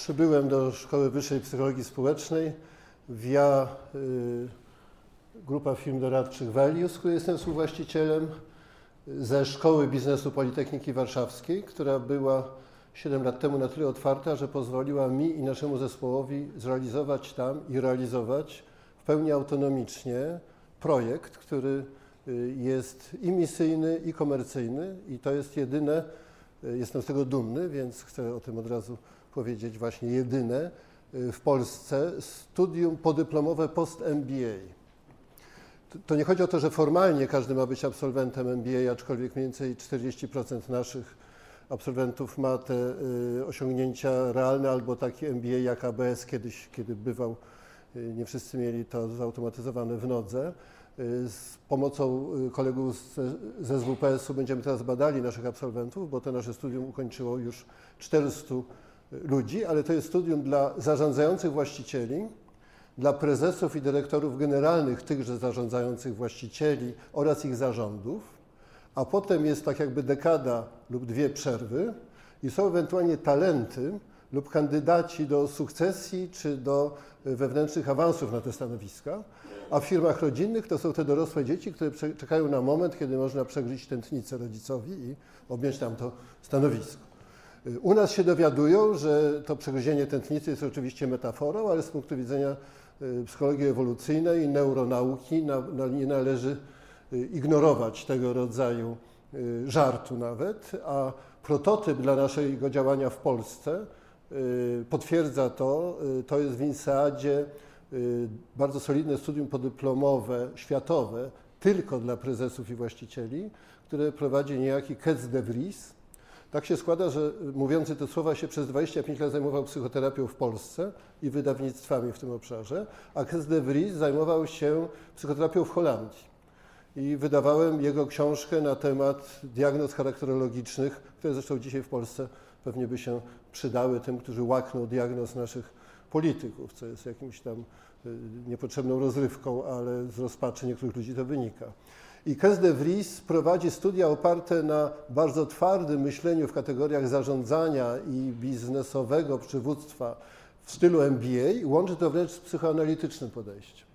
przybyłem do Szkoły Wyższej Psychologii Społecznej via y, grupa firm doradczych Valius, której jestem współwłaścicielem, ze Szkoły Biznesu Politechniki Warszawskiej, która była 7 lat temu na tyle otwarta, że pozwoliła mi i naszemu zespołowi zrealizować tam i realizować w pełni autonomicznie projekt, który y, jest i misyjny, i komercyjny, i to jest jedyne, y, jestem z tego dumny, więc chcę o tym od razu powiedzieć, właśnie jedyne y, w Polsce studium podyplomowe post-MBA. To nie chodzi o to, że formalnie każdy ma być absolwentem MBA, aczkolwiek mniej więcej 40% naszych absolwentów ma te y, osiągnięcia realne albo taki MBA jak ABS kiedyś, kiedy bywał, y, nie wszyscy mieli to zautomatyzowane w nodze. Z pomocą kolegów ze SWPS-u będziemy teraz badali naszych absolwentów, bo to nasze studium ukończyło już 400 ludzi, ale to jest studium dla zarządzających właścicieli, dla prezesów i dyrektorów generalnych tychże zarządzających właścicieli oraz ich zarządów, a potem jest tak jakby dekada lub dwie przerwy i są ewentualnie talenty lub kandydaci do sukcesji czy do wewnętrznych awansów na te stanowiska, a w firmach rodzinnych to są te dorosłe dzieci, które czekają na moment, kiedy można przegryźć tętnicę rodzicowi i objąć tam to stanowisko. U nas się dowiadują, że to przegryzienie tętnicy jest oczywiście metaforą, ale z punktu widzenia y, psychologii ewolucyjnej i neuronauki nie należy y, ignorować tego rodzaju y, żartu nawet, a prototyp dla naszego działania w Polsce potwierdza to, to jest w INSEADzie bardzo solidne studium podyplomowe, światowe, tylko dla prezesów i właścicieli, które prowadzi niejaki Ketz de Vries, tak się składa, że mówiący te słowa się przez 25 lat zajmował psychoterapią w Polsce i wydawnictwami w tym obszarze, a Kes de Vries zajmował się psychoterapią w Holandii. I wydawałem jego książkę na temat diagnoz charakterologicznych, które zresztą dzisiaj w Polsce pewnie by się przydały tym, którzy łakną diagnoz naszych polityków, co jest jakimś tam y, niepotrzebną rozrywką, ale z rozpaczy niektórych ludzi to wynika. I Kes de Vries prowadzi studia oparte na bardzo twardym myśleniu w kategoriach zarządzania i biznesowego przywództwa w stylu MBA. Łączy to wręcz z psychoanalitycznym podejściem.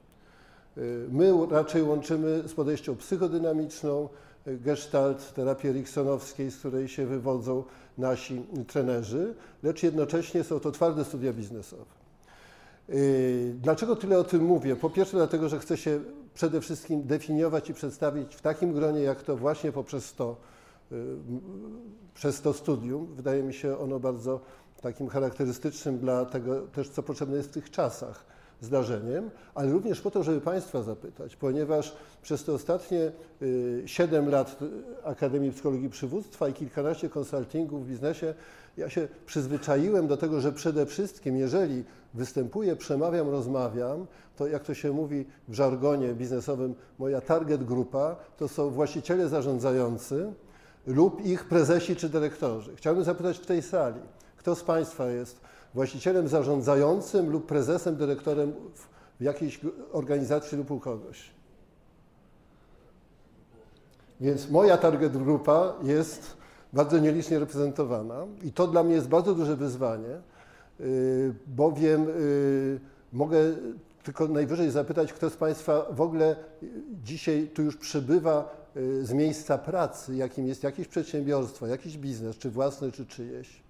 Y, my raczej łączymy z podejściem psychodynamiczną, y, gestalt, terapii eriksonowskiej, z której się wywodzą nasi trenerzy, lecz jednocześnie są to twarde studia biznesowe. Y, dlaczego tyle o tym mówię? Po pierwsze, dlatego, że chcę się przede wszystkim definiować i przedstawić w takim gronie, jak to właśnie poprzez to, y, przez to studium. Wydaje mi się ono bardzo takim charakterystycznym dla tego też, co potrzebne jest w tych czasach zdarzeniem, ale również po to, żeby Państwa zapytać, ponieważ przez te ostatnie 7 y, lat Akademii Psychologii Przywództwa i kilkanaście konsultingów w biznesie, ja się przyzwyczaiłem do tego, że przede wszystkim, jeżeli występuję, przemawiam, rozmawiam, to jak to się mówi w żargonie biznesowym, moja target grupa to są właściciele zarządzający lub ich prezesi czy dyrektorzy. Chciałbym zapytać w tej sali, kto z Państwa jest właścicielem zarządzającym lub prezesem, dyrektorem w jakiejś organizacji lub u kogoś? Więc moja target grupa jest bardzo nielicznie reprezentowana i to dla mnie jest bardzo duże wyzwanie, y, bowiem y, mogę tylko najwyżej zapytać, kto z Państwa w ogóle dzisiaj tu już przybywa y, z miejsca pracy, jakim jest jakieś przedsiębiorstwo, jakiś biznes, czy własny, czy czyjeś.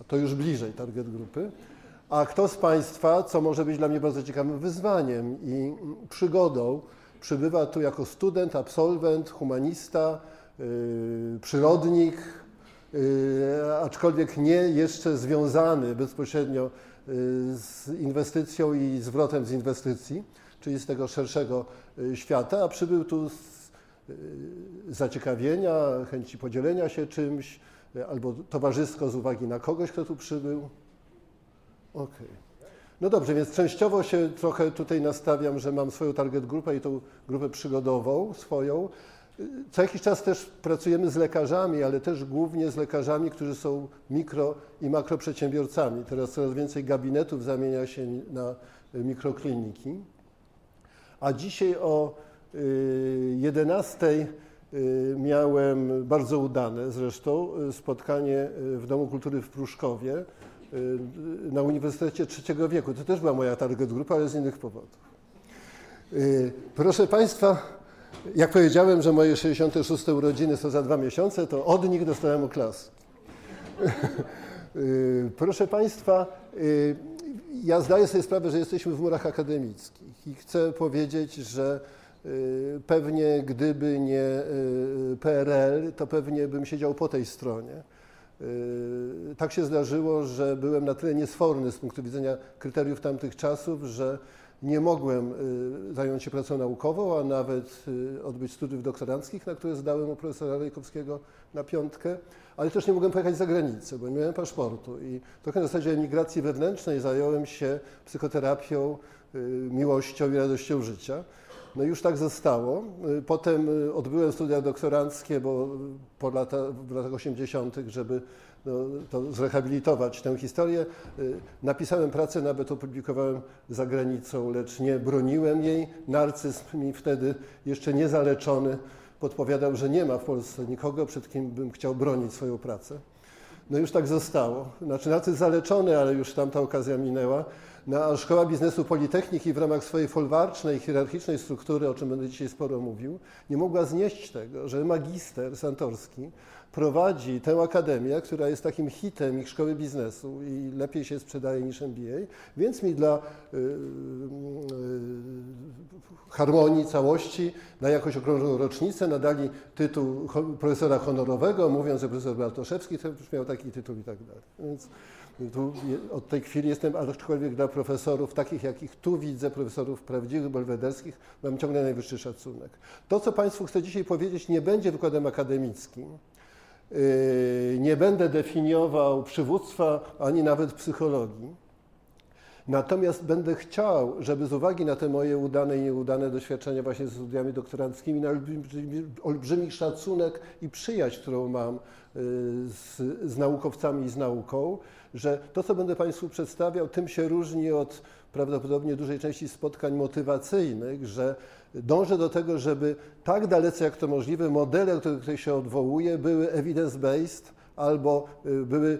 A to już bliżej target grupy. A kto z Państwa, co może być dla mnie bardzo ciekawym wyzwaniem i przygodą, przybywa tu jako student, absolwent, humanista, przyrodnik, yy, aczkolwiek nie jeszcze związany bezpośrednio Y, z inwestycją i zwrotem z inwestycji, czyli z tego szerszego y, świata, a przybył tu z y, zaciekawienia, chęci podzielenia się czymś, albo towarzysko z uwagi na kogoś, kto tu przybył. Okej. Okay. No dobrze, więc częściowo się trochę tutaj nastawiam, że mam swoją target grupę i tą grupę przygodową swoją, co jakiś czas też pracujemy z lekarzami, ale też głównie z lekarzami, którzy są mikro i makroprzedsiębiorcami. Teraz coraz więcej gabinetów zamienia się na mikrokliniki. A dzisiaj o 11 y, y, miałem bardzo udane zresztą y, spotkanie w Domu Kultury w Pruszkowie na Uniwersytecie Trzeciego Wieku. To też była moja target grupa, ale z innych powodów. Proszę Państwa, jak powiedziałem, że moje 66 urodziny są za dwa miesiące, to od nich dostałem oklaski. Proszę Państwa, ja zdaję sobie sprawę, że jesteśmy w murach akademickich i chcę powiedzieć, że y, pewnie gdyby nie y, PRL, to pewnie bym siedział po tej stronie. Y, tak się zdarzyło, że byłem na tyle niesforny z punktu widzenia kryteriów tamtych czasów, że nie mogłem zająć się pracą naukową, a nawet odbyć studiów doktoranckich, na które zdałem u profesora Rejkowskiego na piątkę ale też nie mogłem pojechać za granicę, bo nie miałem paszportu i trochę na zasadzie emigracji wewnętrznej zająłem się psychoterapią, y, miłością i radością życia. No już tak zostało. Y, potem y, odbyłem studia doktoranckie, bo po lata, w latach 80., żeby no, to zrehabilitować tę historię, napisałem pracę, nawet opublikowałem za granicą, lecz nie broniłem jej. Narcyzm mi wtedy jeszcze niezaleczony podpowiadał, że nie ma w Polsce nikogo, przed kim bym chciał bronić swoją pracę. No już tak zostało. Znaczy na zaleczony, ale już tamta okazja minęła. No, Szkoła Biznesu Politechniki w ramach swojej folwarcznej, hierarchicznej struktury, o czym będę dzisiaj sporo mówił, nie mogła znieść tego, że magister Santorski prowadzi tę akademię, która jest takim hitem ich szkoły biznesu i lepiej się sprzedaje niż MBA, więc mi dla y, y, harmonii, całości na jakąś okrągłą rocznicę nadali tytuł profesora honorowego, mówiąc, że profesor Bartoszewski też miał taki tytuł i tak dalej. Więc tu od tej chwili jestem, aczkolwiek dla profesorów takich, jakich tu widzę, profesorów prawdziwych, belwederskich, mam ciągle najwyższy szacunek. To, co Państwu chcę dzisiaj powiedzieć, nie będzie wykładem akademickim. Yy, nie będę definiował przywództwa ani nawet psychologii. Natomiast będę chciał, żeby z uwagi na te moje udane i nieudane doświadczenia właśnie z studiami doktoranckimi, na olbrzymi, olbrzymi szacunek i przyjaźń, którą mam yy, z, z naukowcami i z nauką, że to, co będę Państwu przedstawiał, tym się różni od prawdopodobnie dużej części spotkań motywacyjnych, że dążę do tego, żeby tak dalece jak to możliwe modele, do których się odwołuję, były evidence-based albo y, były y,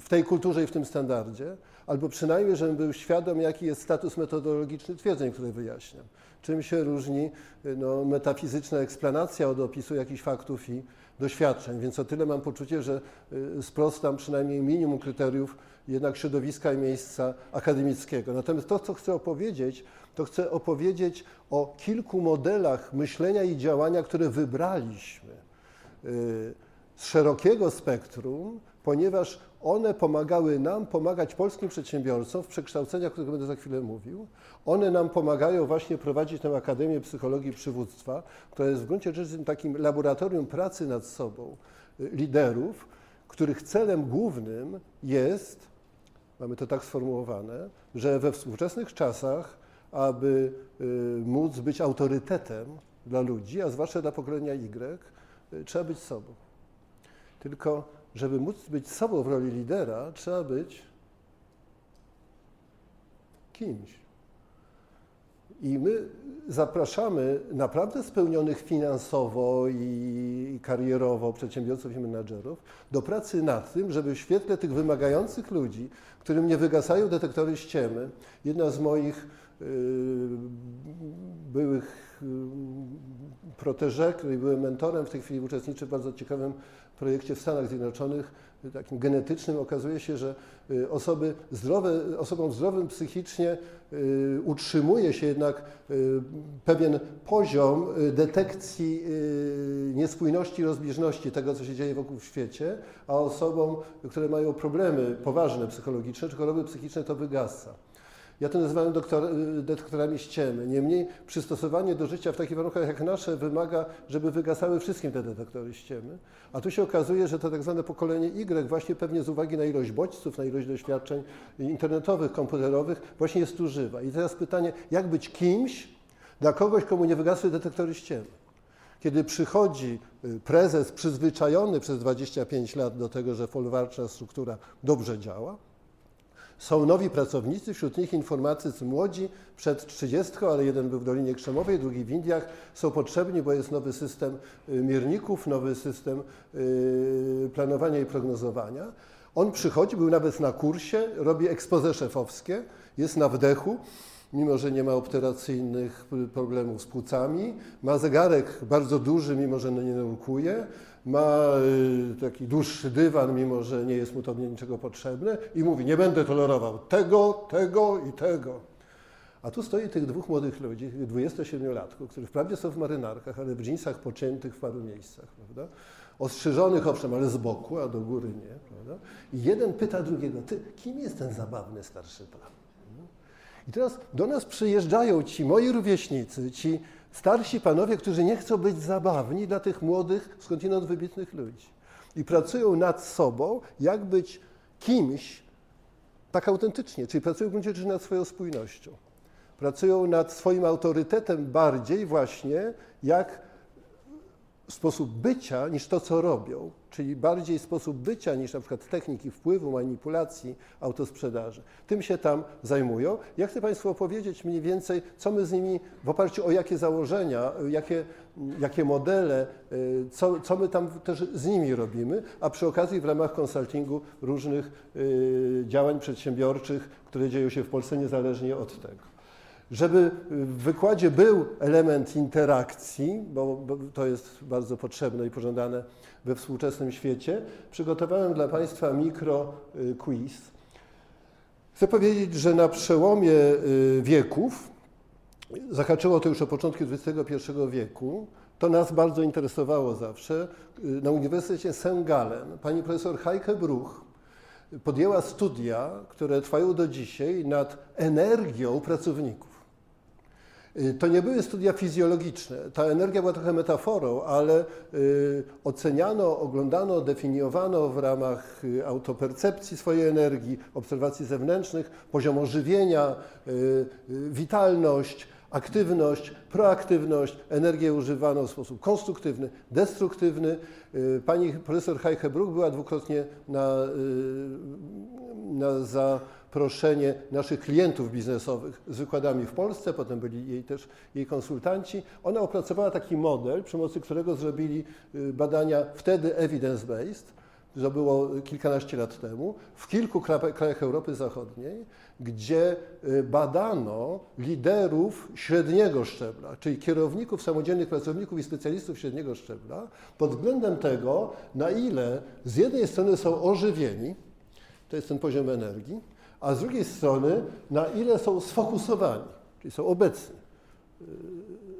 w tej kulturze i w tym standardzie, albo przynajmniej, żebym był świadom, jaki jest status metodologiczny twierdzeń, które wyjaśniam. Czym się różni y, no, metafizyczna eksplanacja od opisu jakichś faktów i doświadczeń. Więc o tyle mam poczucie, że sprostam przynajmniej minimum kryteriów jednak środowiska i miejsca akademickiego. Natomiast to, co chcę opowiedzieć, to chcę opowiedzieć o kilku modelach myślenia i działania, które wybraliśmy y, z szerokiego spektrum, ponieważ one pomagały nam pomagać polskim przedsiębiorcom w przekształceniach, o których będę za chwilę mówił. One nam pomagają właśnie prowadzić tę Akademię Psychologii Przywództwa, która jest w gruncie rzeczy takim laboratorium pracy nad sobą y, liderów, których celem głównym jest, mamy to tak sformułowane, że we współczesnych czasach aby y, móc być autorytetem dla ludzi, a zwłaszcza dla pokolenia Y, y, trzeba być sobą. Tylko, żeby móc być sobą w roli lidera, trzeba być kimś. I my zapraszamy naprawdę spełnionych finansowo i karierowo przedsiębiorców i menadżerów do pracy nad tym, żeby w świetle tych wymagających ludzi, którym nie wygasają detektory ściemy, jedna z moich Y, byłych proteże, której byłem mentorem, w tej chwili uczestniczy w bardzo ciekawym projekcie w Stanach Zjednoczonych, takim genetycznym. Okazuje się, że y, osoby zdrowe, osobom zdrowym psychicznie utrzymuje się jednak pewien poziom detekcji niespójności, rozbieżności tego, co się dzieje wokół w świecie, a osobom, które mają problemy poważne psychologiczne czy choroby psychiczne, to wygasa. Ja to nazywałem doktor, detektorami ściemy. Niemniej przystosowanie do życia w takich warunkach jak nasze wymaga, żeby wygasały wszystkim te detektory ściemy. A tu się okazuje, że to tak zwane pokolenie Y właśnie pewnie z uwagi na ilość bodźców, na ilość doświadczeń internetowych, komputerowych właśnie jest tu żywa. I teraz pytanie, jak być kimś dla kogoś, komu nie wygasły detektory ściemy? Kiedy przychodzi y, prezes przyzwyczajony przez 25 lat do tego, że folwarczna struktura dobrze działa, są nowi pracownicy, wśród nich informatycy młodzi, przed 30, ale jeden był w Dolinie Krzemowej, drugi w Indiach. Są potrzebni, bo jest nowy system y, mierników, nowy system y, planowania i prognozowania. On przychodzi, był nawet na kursie, robi ekspoze szefowskie, jest na wdechu, mimo że nie ma operacyjnych problemów z płucami, ma zegarek bardzo duży, mimo że nie nurkuje, ma y, taki dłuższy dywan, mimo że nie jest mu to niczego potrzebne i mówi, nie będę tolerował tego, tego i tego. A tu stoi tych dwóch młodych ludzi, 27-latków, którzy wprawdzie są w marynarkach, ale w dżinsach pociętych w paru miejscach, prawda? Ostrzyżonych owszem, ale z boku, a do góry nie, prawda? I jeden pyta drugiego, ty, kim jest ten zabawny starszy pan? I teraz do nas przyjeżdżają ci moi rówieśnicy, ci starsi panowie, którzy nie chcą być zabawni dla tych młodych, skądinąd wybitnych ludzi. I pracują nad sobą, jak być kimś tak autentycznie, czyli pracują w gruncie rzeczy nad swoją spójnością. Pracują nad swoim autorytetem bardziej właśnie jak sposób bycia niż to, co robią, czyli bardziej sposób bycia niż na przykład techniki wpływu, manipulacji, autosprzedaży. Tym się tam zajmują. Ja chcę Państwu opowiedzieć mniej więcej, co my z nimi, w oparciu o jakie założenia, jakie, jakie modele, y, co, co my tam też z nimi robimy, a przy okazji w ramach konsultingu różnych y, działań przedsiębiorczych, które dzieją się w Polsce niezależnie od tego. Żeby w wykładzie był element interakcji, bo, to jest bardzo potrzebne i pożądane we współczesnym świecie, przygotowałem dla Państwa mikro y, quiz. Chcę powiedzieć, że na przełomie y, wieków, zahaczyło to już o początku XXI wieku, to nas bardzo interesowało zawsze. Y, na Uniwersytecie St. Gallen pani profesor Heike Bruch podjęła studia, które trwają do dzisiaj nad energią pracowników. Y, to nie były studia fizjologiczne. Ta energia była trochę metaforą, ale y, oceniano, oglądano, definiowano w ramach y, autopercepcji swojej energii, obserwacji zewnętrznych, poziom ożywienia, witalność, aktywność, proaktywność, energię używano w sposób konstruktywny, destruktywny. Pani profesor Heike Bruch była dwukrotnie na, na za proszenie naszych klientów biznesowych z wykładami w Polsce, potem byli jej też jej konsultanci. Ona opracowała taki model, przy pomocy którego zrobili y, badania wtedy evidence-based, to było kilkanaście lat temu, w kilku krajach Europy Zachodniej, gdzie y, badano liderów średniego szczebla, czyli kierowników, samodzielnych pracowników i specjalistów średniego szczebla, pod względem tego, na ile z jednej strony są ożywieni, to jest ten poziom energii, a z drugiej strony, na ile są sfokusowani, czyli są obecni, yy,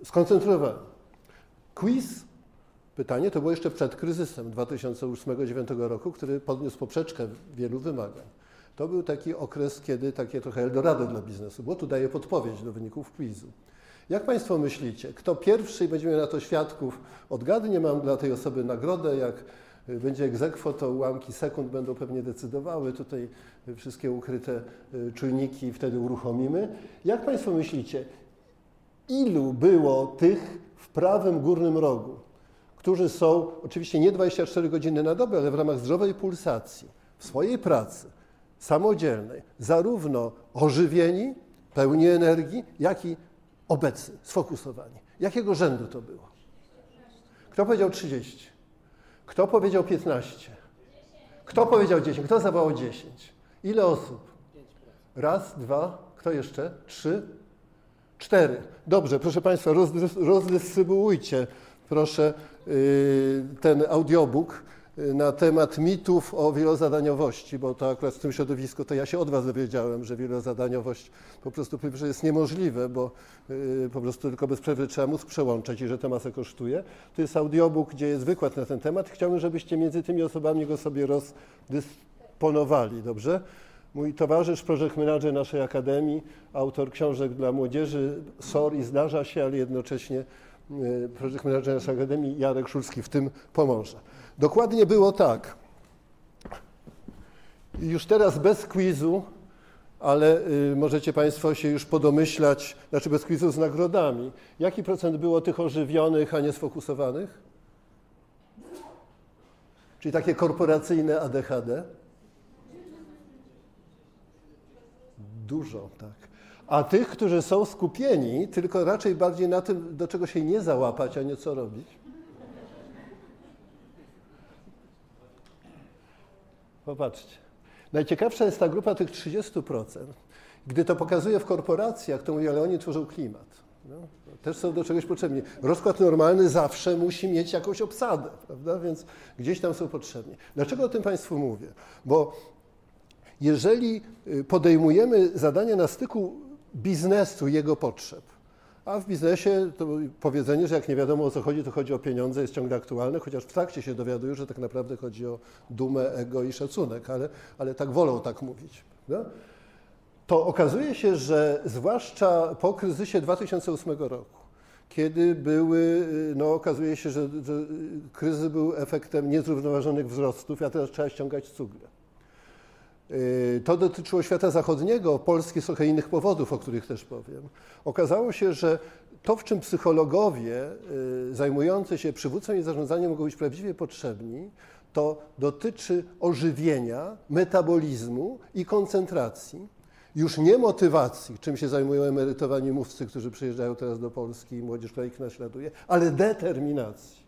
skoncentrowani. Quiz, pytanie, to było jeszcze przed kryzysem 2008-2009 roku, który podniósł poprzeczkę wielu wymagań. To był taki okres, kiedy takie trochę Eldorado dla biznesu było. Tu daję podpowiedź do wyników quizu. Jak Państwo myślicie, kto pierwszy, i będziemy na to świadków, odgadnie, mam dla tej osoby nagrodę, jak będzie egzekwo, to ułamki sekund będą pewnie decydowały. Tutaj wszystkie ukryte y, czujniki wtedy uruchomimy. Jak Państwo myślicie, ilu było tych w prawym górnym rogu, którzy są oczywiście nie 24 godziny na dobę, ale w ramach zdrowej pulsacji, w swojej pracy, samodzielnej, zarówno ożywieni, pełni energii, jak i obecni, sfokusowani. Jakiego rzędu to było? Kto powiedział 30? Kto powiedział 15? Kto powiedział 10? Kto zawołał 10? Ile osób? Raz, dwa, kto jeszcze? Trzy, cztery. Dobrze, proszę Państwa, rozdystrybuujcie proszę yy, ten audiobook na temat mitów o wielozadaniowości, bo to akurat w tym środowisku to ja się od Was dowiedziałem, że wielozadaniowość po prostu jest niemożliwe, bo y, po prostu tylko bez przerwy trzeba mózg przełączać i że to masę kosztuje. To jest audiobook, gdzie jest wykład na ten temat. Chciałbym, żebyście między tymi osobami go sobie rozdysponowali, dobrze? Mój towarzysz, project manager naszej akademii, autor książek dla młodzieży, SOR i zdarza się, ale jednocześnie y, project manager naszej akademii Jarek Szulski w tym pomoże. Dokładnie było tak. Już teraz bez quizu, ale y, możecie Państwo się już podomyślać, znaczy bez quizu z nagrodami. Jaki procent było tych ożywionych, a nie sfokusowanych? Czyli takie korporacyjne ADHD? Dużo, tak. A tych, którzy są skupieni, tylko raczej bardziej na tym, do czego się nie załapać, a nie co robić? Popatrzcie. Najciekawsza jest ta grupa tych 30%. Gdy to pokazuje w korporacjach, to mówię, ale oni tworzą klimat. No, też są do czegoś potrzebni. Rozkład normalny zawsze musi mieć jakąś obsadę, prawda? Więc gdzieś tam są potrzebni. Dlaczego o tym Państwu mówię? Bo jeżeli y, podejmujemy zadania na styku biznesu jego potrzeb, a w biznesie to powiedzenie, że jak nie wiadomo o co chodzi, to chodzi o pieniądze, jest ciągle aktualne, chociaż w trakcie się dowiadują, że tak naprawdę chodzi o dumę, ego i szacunek, ale, ale tak wolą tak mówić. Prawda? To okazuje się, że zwłaszcza po kryzysie 2008 roku, kiedy były, no okazuje się, że, że kryzys był efektem niezrównoważonych wzrostów, a teraz trzeba ściągać cugle. Y, to dotyczyło świata zachodniego, Polski z trochę innych powodów, o których też powiem. Okazało się, że to, w czym psychologowie y, zajmujący się przywództwem i zarządzaniem mogą być prawdziwie potrzebni, to dotyczy ożywienia, metabolizmu i koncentracji. Już nie motywacji, czym się zajmują emerytowani mówcy, którzy przyjeżdżają teraz do Polski i młodzież, która ich naśladuje, ale determinacji.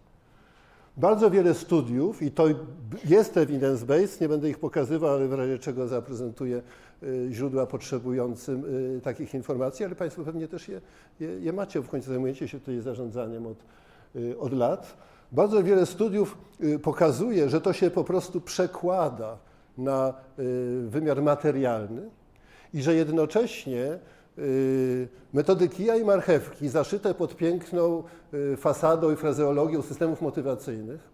Bardzo wiele studiów i to jest evidence-based, nie będę ich pokazywał, ale w razie czego zaprezentuję y, źródła potrzebującym y, takich informacji, ale Państwo pewnie też je, je, je macie, w końcu zajmujecie się tutaj zarządzaniem od, y, od lat. Bardzo wiele studiów pokazuje, że to się po prostu przekłada na wymiar materialny i że jednocześnie metody kija i marchewki zaszyte pod piękną y, fasadą i frazeologią systemów motywacyjnych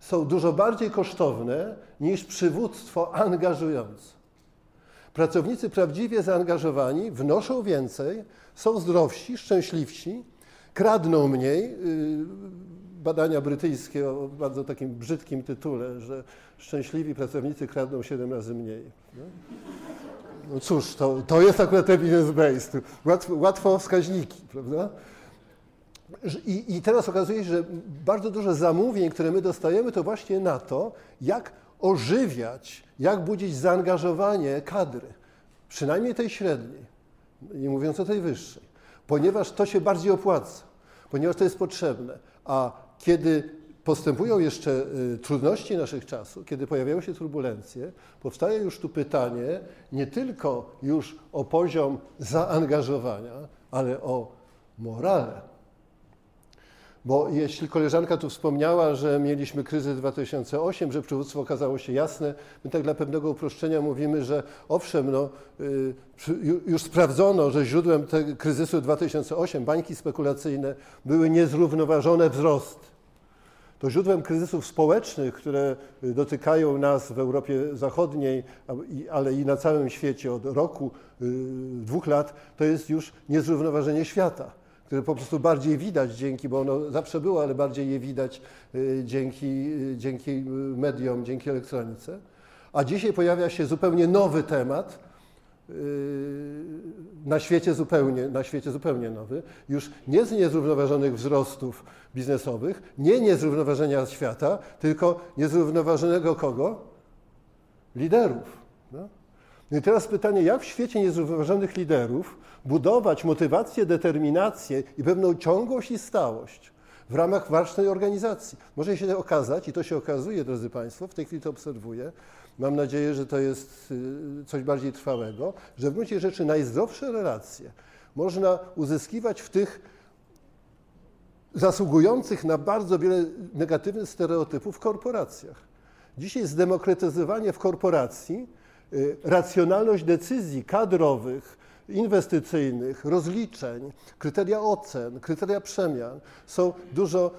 są dużo bardziej kosztowne niż przywództwo angażujące. Pracownicy prawdziwie zaangażowani wnoszą więcej, są zdrowsi, szczęśliwsi, kradną mniej. Y, badania brytyjskie o bardzo takim brzydkim tytule, że szczęśliwi pracownicy kradną 7 razy mniej. No? No cóż, to, to jest akurat evidence-based. Łatwo, łatwo wskaźniki, prawda? I, I, teraz okazuje się, że bardzo dużo zamówień, które my dostajemy, to właśnie na to, jak ożywiać, jak budzić zaangażowanie kadry, przynajmniej tej średniej, nie mówiąc o tej wyższej, ponieważ to się bardziej opłaca, ponieważ to jest potrzebne. A kiedy postępują jeszcze y, trudności naszych czasów, kiedy pojawiają się turbulencje, powstaje już tu pytanie nie tylko już o poziom zaangażowania, ale o morale. Bo jeśli koleżanka tu wspomniała, że mieliśmy kryzys 2008, że przywództwo okazało się jasne, my tak dla pewnego uproszczenia mówimy, że owszem, no, y, już sprawdzono, że źródłem kryzysu 2008, bańki spekulacyjne, były niezrównoważone wzrosty to źródłem kryzysów społecznych, które y, dotykają nas w Europie Zachodniej, ale i na całym świecie od roku, y, dwóch lat, to jest już niezrównoważenie świata, które po prostu bardziej widać dzięki, bo ono zawsze było, ale bardziej je widać y, dzięki, dzięki mediom, dzięki elektronice. A dzisiaj pojawia się zupełnie nowy temat, na świecie zupełnie, na świecie zupełnie nowy, już nie z niezrównoważonych wzrostów biznesowych, nie niezrównoważenia świata, tylko niezrównoważonego kogo? Liderów. No? I teraz pytanie, jak w świecie niezrównoważonych liderów budować motywację, determinację i pewną ciągłość i stałość w ramach ważnej organizacji. Może się okazać, i to się okazuje, drodzy Państwo, w tej chwili to obserwuję, mam nadzieję, że to jest y, coś bardziej trwałego, że w gruncie rzeczy najzdrowsze relacje można uzyskiwać w tych zasługujących na bardzo wiele negatywnych stereotypów korporacjach. Dzisiaj zdemokratyzowanie w korporacji, y, racjonalność decyzji kadrowych, inwestycyjnych, rozliczeń, kryteria ocen, kryteria przemian są dużo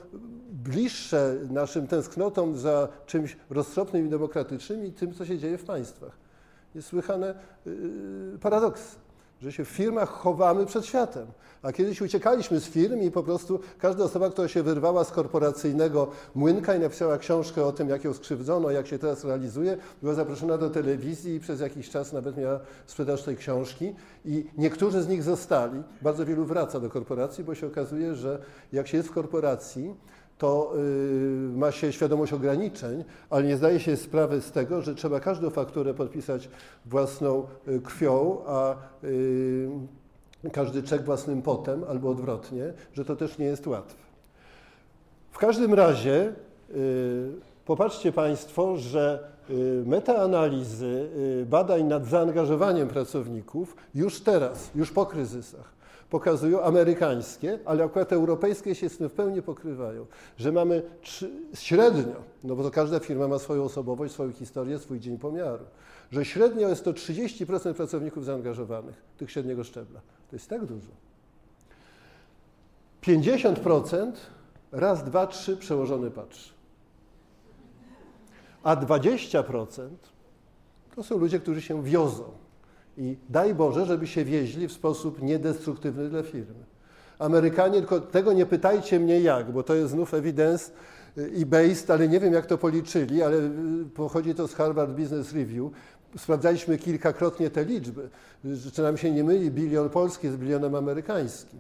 bliższe naszym tęsknotom za czymś roztropnym i demokratycznym i tym, co się dzieje w państwach. Jest słychane yy, paradoks że się w firmach chowamy przed światem. A kiedyś uciekaliśmy z firm i po prostu każda osoba, która się wyrwała z korporacyjnego młynka i napisała książkę o tym, jak ją skrzywdzono, jak się teraz realizuje, była zaproszona do telewizji i przez jakiś czas nawet miała sprzedaż tej książki. I niektórzy z nich zostali. Bardzo wielu wraca do korporacji, bo się okazuje, że jak się jest w korporacji, to y, ma się świadomość ograniczeń, ale nie zdaje się sprawy z tego, że trzeba każdą fakturę podpisać własną y, krwią, a y, każdy czek własnym potem, albo odwrotnie, że to też nie jest łatwe. W każdym razie Popatrzcie Państwo, że metaanalizy badań nad zaangażowaniem pracowników już teraz, już po kryzysach, pokazują amerykańskie, ale akurat europejskie się z tym w pełni pokrywają, że mamy trzy, średnio, no bo to każda firma ma swoją osobowość, swoją historię, swój dzień pomiaru, że średnio jest to 30% pracowników zaangażowanych, tych średniego szczebla. To jest tak dużo. 50% raz, dwa, trzy przełożony patrzy. A 20% to są ludzie, którzy się wiozą. I daj Boże, żeby się wieźli w sposób niedestruktywny dla firmy. Amerykanie, tylko tego nie pytajcie mnie jak, bo to jest znów evidence i based, ale nie wiem jak to policzyli, ale y, pochodzi to z Harvard Business Review. Sprawdzaliśmy kilkakrotnie te liczby, czy nam się nie myli bilion polski z bilionem amerykańskim.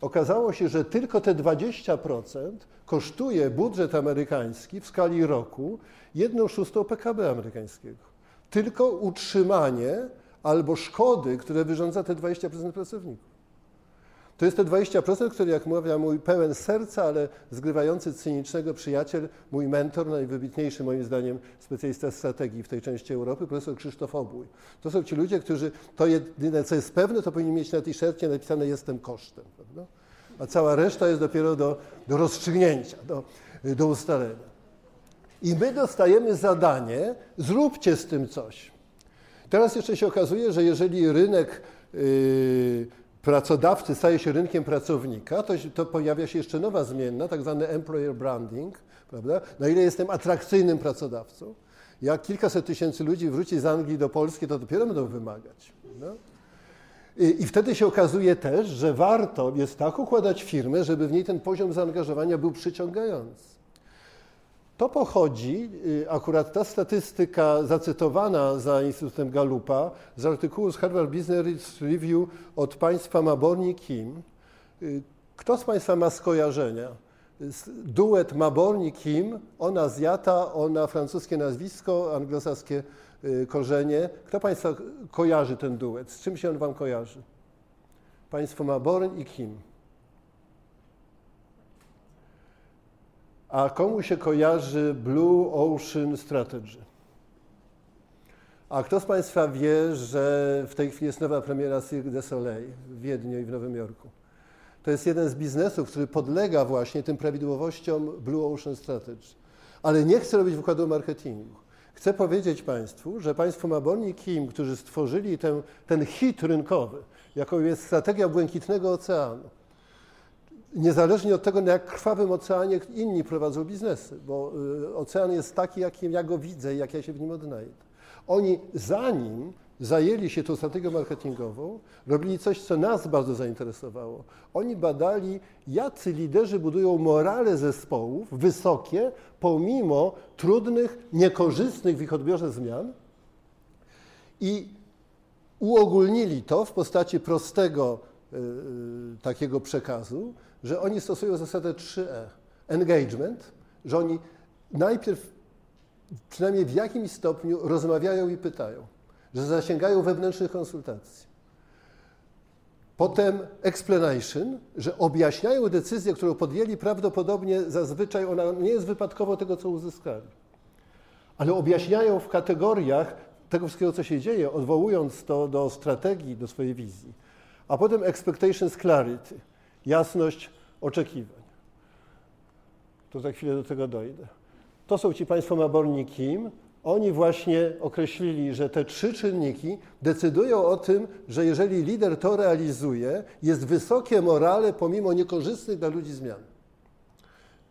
Okazało się, że tylko te 20% kosztuje budżet amerykański w skali roku 1 szóstą PKB amerykańskiego. Tylko utrzymanie albo szkody, które wyrządza te 20% pracowników. To jest te 20%, które, jak mówię, mój pełen serca, ale zgrywający cynicznego przyjaciel, mój mentor, najwybitniejszy moim zdaniem specjalista strategii w tej części Europy, profesor Krzysztof Obój. To są ci ludzie, którzy to jedyne, co jest pewne, to powinni mieć na t-shircie napisane jestem kosztem. Prawda? A cała reszta jest dopiero do, do rozstrzygnięcia, do, do ustalenia. I my dostajemy zadanie, zróbcie z tym coś. Teraz jeszcze się okazuje, że jeżeli rynek yy, pracodawcy staje się rynkiem pracownika, to, to, pojawia się jeszcze nowa zmienna, tak zwany employer branding, prawda? Na ile jestem atrakcyjnym pracodawcą, jak kilkaset tysięcy ludzi wróci z Anglii do Polski, to dopiero będą wymagać. I, I wtedy się okazuje też, że warto jest tak układać firmę, żeby w niej ten poziom zaangażowania był przyciągający. To pochodzi, y, akurat ta statystyka zacytowana za Instytutem Galupa, z artykułu z Harvard Business Review od państwa Maborni Kim. Y, kto z Państwa ma skojarzenia? Duet Maborni Kim, ona Azjata, ona francuskie nazwisko, anglosaskie y, korzenie. Kto Państwa kojarzy ten duet? Z czym się on Wam kojarzy? Państwo Maborn i Kim. A komu się kojarzy Blue Ocean Strategy? A kto z Państwa wie, że w tej chwili jest nowa premiera Cirque du Soleil w Wiedniu i w Nowym Jorku? To jest jeden z biznesów, który podlega właśnie tym prawidłowościom Blue Ocean Strategy. Ale nie chcę robić wykładu marketingu. Chcę powiedzieć Państwu, że Państwo Maboni Kim, którzy stworzyli ten, ten hit rynkowy, jaką jest strategia Błękitnego Oceanu, niezależnie od tego, na jak krwawym oceanie inni prowadzą biznesy, bo y, ocean jest taki, jakim ja go widzę i jak ja się w nim odnajdę. Oni zanim zajęli się tą strategią marketingową, robili coś, co nas bardzo zainteresowało. Oni badali, jacy liderzy budują morale zespołów wysokie, pomimo trudnych, niekorzystnych w ich odbiorze zmian i uogólnili to w postaci prostego y, y, takiego przekazu, że oni stosują zasadę 3E. Engagement, że oni najpierw przynajmniej w jakimś stopniu rozmawiają i pytają, że zasięgają wewnętrznych konsultacji. Potem explanation, że objaśniają decyzję, którą podjęli, prawdopodobnie zazwyczaj ona nie jest wypadkowo tego, co uzyskali. Ale objaśniają w kategoriach tego wszystkiego, co się dzieje, odwołując to do strategii, do swojej wizji. A potem expectations clarity, jasność oczekiwań. To za chwilę do tego dojdę. To są ci Państwo naborni kim. Oni właśnie określili, że te trzy czynniki decydują o tym, że jeżeli lider to realizuje, jest wysokie morale pomimo niekorzystnych dla ludzi zmian.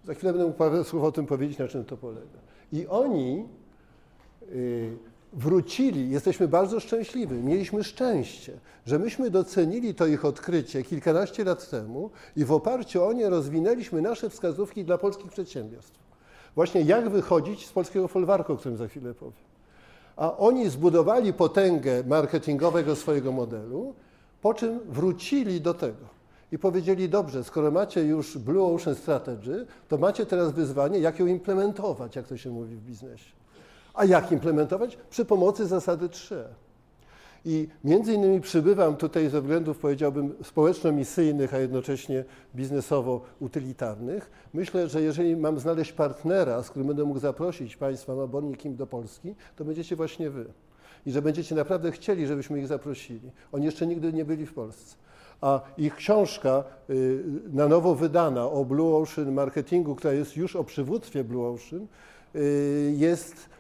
Za chwilę będę mógł parę słów o tym powiedzieć, na czym to polega. I oni yy, wrócili, jesteśmy bardzo szczęśliwi, mieliśmy szczęście, że myśmy docenili to ich odkrycie kilkanaście lat temu i w oparciu o nie rozwinęliśmy nasze wskazówki dla polskich przedsiębiorstw. Właśnie jak wychodzić z polskiego folwarku, o którym za chwilę powiem. A oni zbudowali potęgę marketingowego swojego modelu, po czym wrócili do tego i powiedzieli, dobrze, skoro macie już Blue Ocean Strategy, to macie teraz wyzwanie, jak ją implementować, jak to się mówi w biznesie. A jak implementować? Przy pomocy zasady 3. I między innymi przybywam tutaj ze względów, powiedziałbym, społeczno-misyjnych, a jednocześnie biznesowo-utylitarnych. Myślę, że jeżeli mam znaleźć partnera, z którym będę mógł zaprosić Państwa, Mabornikim do Polski, to będziecie właśnie Wy. I że będziecie naprawdę chcieli, żebyśmy ich zaprosili. Oni jeszcze nigdy nie byli w Polsce. A ich książka y, na nowo wydana o Blue Ocean Marketingu, która jest już o przywództwie Blue Ocean, y, jest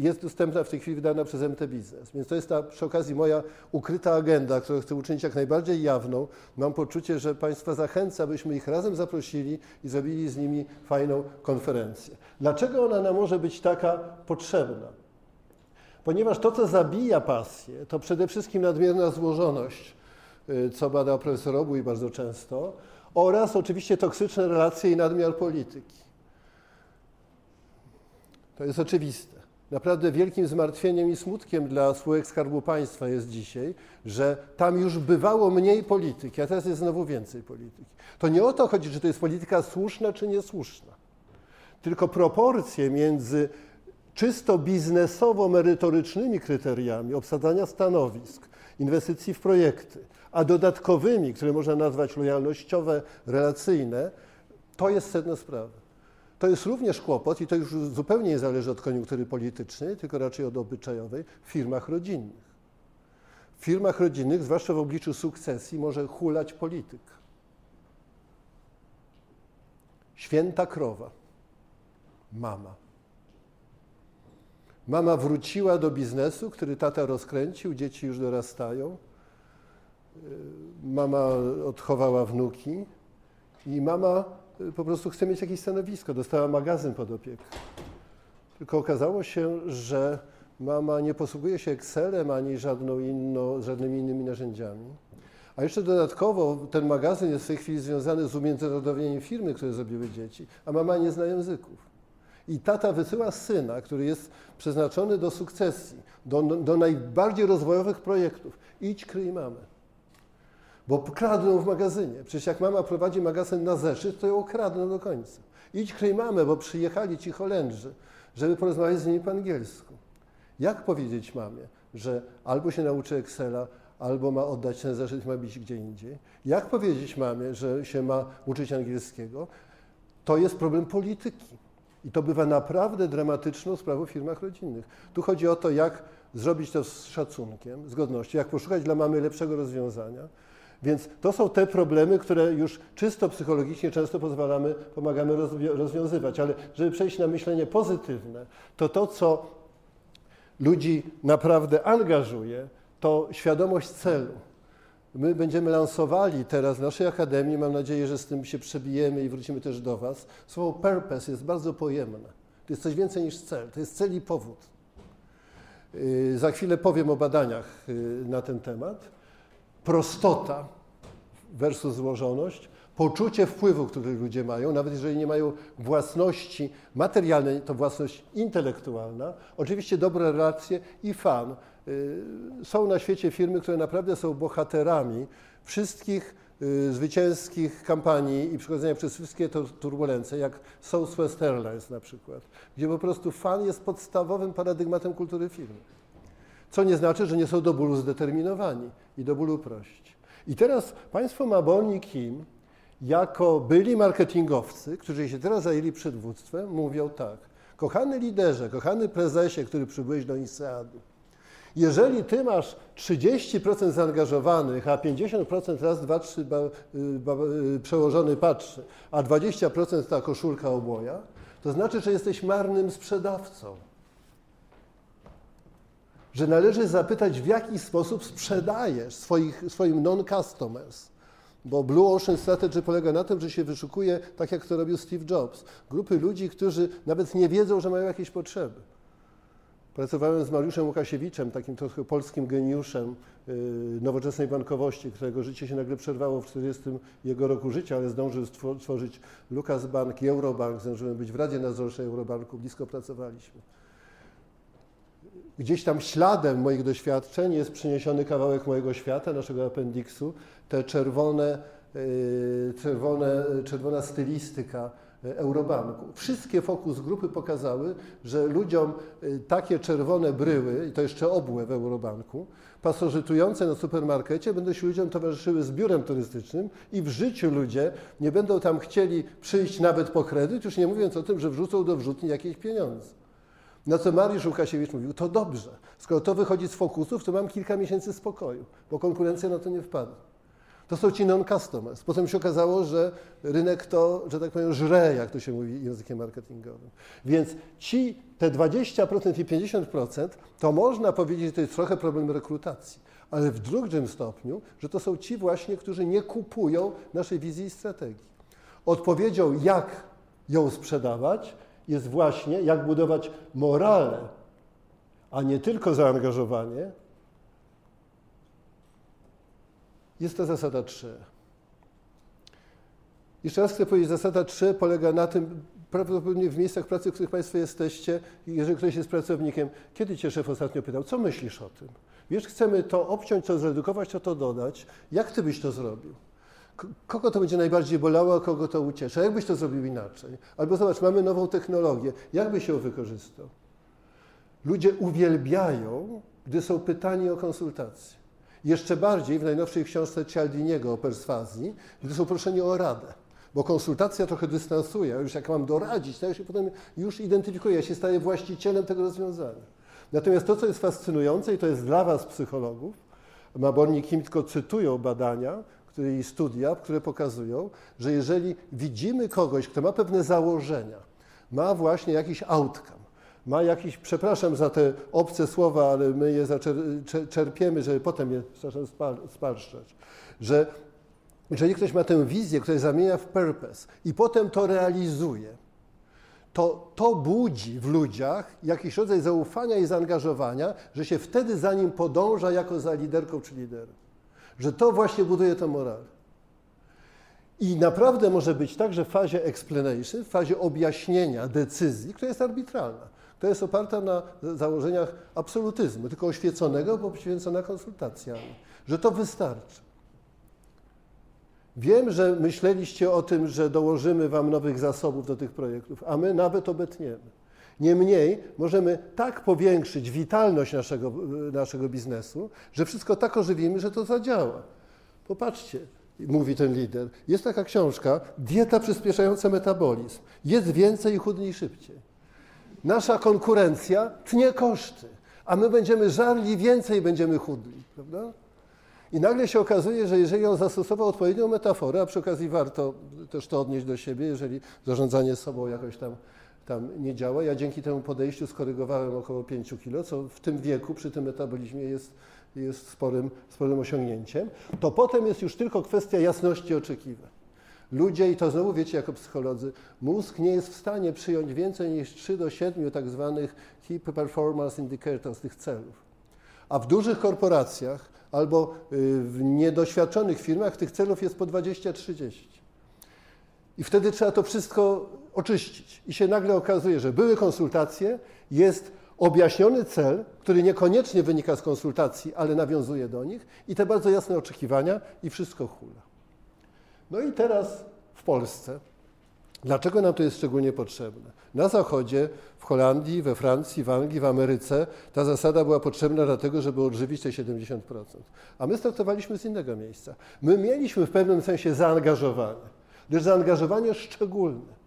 jest dostępna w tej chwili wydana przez MT Biznes. Więc to jest ta przy okazji moja ukryta agenda, którą chcę uczynić jak najbardziej jawną. Mam poczucie, że Państwa zachęca, byśmy ich razem zaprosili i zrobili z nimi fajną konferencję. Dlaczego ona nam może być taka potrzebna? Ponieważ to, co zabija pasję, to przede wszystkim nadmierna złożoność, y, co bada profesor Obuj bardzo często, oraz oczywiście toksyczne relacje i nadmiar polityki. To jest oczywiste. Naprawdę wielkim zmartwieniem i smutkiem dla spółek Skarbu Państwa jest dzisiaj, że tam już bywało mniej polityki, a teraz jest znowu więcej polityki. To nie o to chodzi, czy to jest polityka słuszna czy niesłuszna, tylko proporcje między czysto biznesowo-merytorycznymi kryteriami obsadzania stanowisk, inwestycji w projekty, a dodatkowymi, które można nazwać lojalnościowe, relacyjne, to jest sedno sprawy. To jest również kłopot i to już zupełnie nie zależy od koniunktury politycznej, tylko raczej od obyczajowej w firmach rodzinnych. W firmach rodzinnych, zwłaszcza w obliczu sukcesji, może hulać polityk. Święta krowa. Mama. Mama wróciła do biznesu, który tata rozkręcił, dzieci już dorastają. Mama odchowała wnuki i mama po prostu chce mieć jakieś stanowisko. Dostała magazyn pod opiekę. Tylko okazało się, że mama nie posługuje się Excelem ani żadną inno, żadnymi innymi narzędziami. A jeszcze dodatkowo ten magazyn jest w tej chwili związany z umiędzynarodowieniem firmy, które zrobiły dzieci, a mama nie zna języków. I tata wysyła syna, który jest przeznaczony do sukcesji, do, do najbardziej rozwojowych projektów. Idź, kryj mamę bo kradną w magazynie. Przecież jak mama prowadzi magazyn na zeszyt, to ją kradną do końca. Idź kryj mamę, bo przyjechali ci Holendrzy, żeby porozmawiać z nimi po angielsku. Jak powiedzieć mamie, że albo się nauczy Excela, albo ma oddać ten zeszyt, ma być gdzie indziej? Jak powiedzieć mamie, że się ma uczyć angielskiego? To jest problem polityki. I to bywa naprawdę dramatyczną sprawą w firmach rodzinnych. Tu chodzi o to, jak zrobić to z szacunkiem, z godnością, jak poszukać dla mamy lepszego rozwiązania, więc to są te problemy, które już czysto psychologicznie często pozwalamy, pomagamy rozwiązywać. Ale żeby przejść na myślenie pozytywne, to to, co ludzi naprawdę angażuje, to świadomość celu. My będziemy lansowali teraz w naszej akademii, mam nadzieję, że z tym się przebijemy i wrócimy też do Was. Słowo purpose jest bardzo pojemne. To jest coś więcej niż cel, to jest cel i powód. Yy, za chwilę powiem o badaniach yy, na ten temat prostota versus złożoność, poczucie wpływu, który ludzie mają, nawet jeżeli nie mają własności materialnej, to własność intelektualna, oczywiście dobre relacje i fan. Y, są na świecie firmy, które naprawdę są bohaterami wszystkich y, zwycięskich kampanii i przechodzenia przez wszystkie turbulencje, jak Southwest Airlines na przykład, gdzie po prostu fan jest podstawowym paradygmatem kultury firmy co nie znaczy, że nie są do bólu zdeterminowani i do bólu prości. I teraz państwo Mabon i Kim, jako byli marketingowcy, którzy się teraz zajęli przywództwem, mówią tak. Kochany liderze, kochany prezesie, który przybyłeś do INSEAD-u, jeżeli ty masz 30% zaangażowanych, a 50% raz, dwa, trzy ba, ba, przełożony patrzy, a 20% ta koszulka obłoja, to znaczy, że jesteś marnym sprzedawcą że należy zapytać, w jaki sposób sprzedajesz swoich, swoim non-customers. Bo Blue Ocean Strategy polega na tym, że się wyszukuje, tak jak to robił Steve Jobs, grupy ludzi, którzy nawet nie wiedzą, że mają jakieś potrzeby. Pracowałem z Mariuszem Łukasiewiczem, takim trochę polskim geniuszem yy, nowoczesnej bankowości, którego życie się nagle przerwało w 40 jego roku życia, ale zdążył stworzyć Lukas Bank i Eurobank, zdążyłem być w Radzie Nadzorczej Eurobanku, blisko pracowaliśmy gdzieś tam śladem moich doświadczeń jest przyniesiony kawałek mojego świata, naszego appendiksu, te czerwone, yy, czerwone, czerwona stylistyka e, Eurobanku. Wszystkie fokus grupy pokazały, że ludziom e, takie czerwone bryły, i to jeszcze obłe w Eurobanku, pasożytujące na supermarkecie będą się ludziom towarzyszyły z biurem turystycznym i w życiu ludzie nie będą tam chcieli przyjść nawet po kredyt, już nie mówiąc o tym, że wrzucą do wrzutni jakieś pieniądze. Na co Mariusz Łukasiewicz mówił, to dobrze, skoro to wychodzi z fokusów, to mam kilka miesięcy spokoju, bo konkurencja na to nie wpadnie. To są ci non-customers. Potem się okazało, że rynek to, że tak powiem, żre, jak to się mówi językiem marketingowym. Więc ci, te 20% i 50%, to można powiedzieć, że to jest trochę problem rekrutacji. Ale w drugim stopniu, że to są ci właśnie, którzy nie kupują naszej wizji i strategii. Odpowiedzią, jak ją sprzedawać, jest właśnie, jak budować morale, a nie tylko zaangażowanie, jest ta zasada 3. Jeszcze raz chcę powiedzieć, zasada 3 polega na tym, prawdopodobnie w miejscach pracy, w których Państwo jesteście, jeżeli ktoś jest pracownikiem, kiedy Cię szef ostatnio pytał, co myślisz o tym? Wiesz, chcemy to obciąć, to zredukować, to to dodać. Jak Ty byś to zrobił? Kogo to będzie najbardziej bolało, a kogo to ucieszy? Jak byś to zrobił inaczej? Albo zobacz, mamy nową technologię. Jak byś ją wykorzystał? Ludzie uwielbiają, gdy są pytani o konsultacje. Jeszcze bardziej w najnowszej książce Cialdiniego o perswazji, gdy są proszeni o radę. Bo konsultacja trochę dystansuje, już jak mam doradzić, to ja się potem już identyfikuję, ja się staję właścicielem tego rozwiązania. Natomiast to, co jest fascynujące i to jest dla Was, psychologów, Mabornik i Kim tylko cytują badania, które, i studia, które pokazują, że jeżeli widzimy kogoś, kto ma pewne założenia, ma właśnie jakiś outcome, ma jakiś, przepraszam za te obce słowa, ale my je czerpiemy, żeby potem je sparszczać, że jeżeli ktoś ma tę wizję, która zamienia w purpose i potem to realizuje, to to budzi w ludziach jakiś rodzaj zaufania i zaangażowania, że się wtedy za nim podąża jako za liderką czy liderem. Że to właśnie buduje tę morale. I naprawdę może być tak, że w fazie explanation, w fazie objaśnienia decyzji, która jest arbitralna, to jest oparta na założeniach absolutyzmu, tylko oświeconego, bo poświęcona konsultacjami, że to wystarczy. Wiem, że myśleliście o tym, że dołożymy Wam nowych zasobów do tych projektów, a my nawet obetniemy. Niemniej możemy tak powiększyć witalność naszego, naszego biznesu, że wszystko tak ożywimy, że to zadziała. Popatrzcie, mówi ten lider. Jest taka książka, Dieta przyspieszająca metabolizm. Jest więcej i chudniej szybciej. Nasza konkurencja tnie koszty, a my będziemy żarli więcej będziemy chudli, prawda? I nagle się okazuje, że jeżeli on zastosował odpowiednią metaforę, a przy okazji warto też to odnieść do siebie, jeżeli zarządzanie sobą jakoś tam, tam nie działa. Ja dzięki temu podejściu skorygowałem około 5 kilo, co w tym wieku, przy tym metabolizmie jest, jest sporym, sporym osiągnięciem. To potem jest już tylko kwestia jasności oczekiwań. Ludzie, i to znowu wiecie jako psycholodzy, mózg nie jest w stanie przyjąć więcej niż 3 do 7 tak zwanych Key Performance Indicators, tych celów. A w dużych korporacjach albo y, w niedoświadczonych firmach tych celów jest po 20-30. I wtedy trzeba to wszystko oczyścić. I się nagle okazuje, że były konsultacje, jest objaśniony cel, który niekoniecznie wynika z konsultacji, ale nawiązuje do nich, i te bardzo jasne oczekiwania, i wszystko hula. No i teraz w Polsce. Dlaczego nam to jest szczególnie potrzebne? Na Zachodzie, w Holandii, we Francji, w Anglii, w Ameryce ta zasada była potrzebna dlatego, żeby odżywić te 70%. A my startowaliśmy z innego miejsca. My mieliśmy w pewnym sensie zaangażowanie, lecz zaangażowanie szczególne.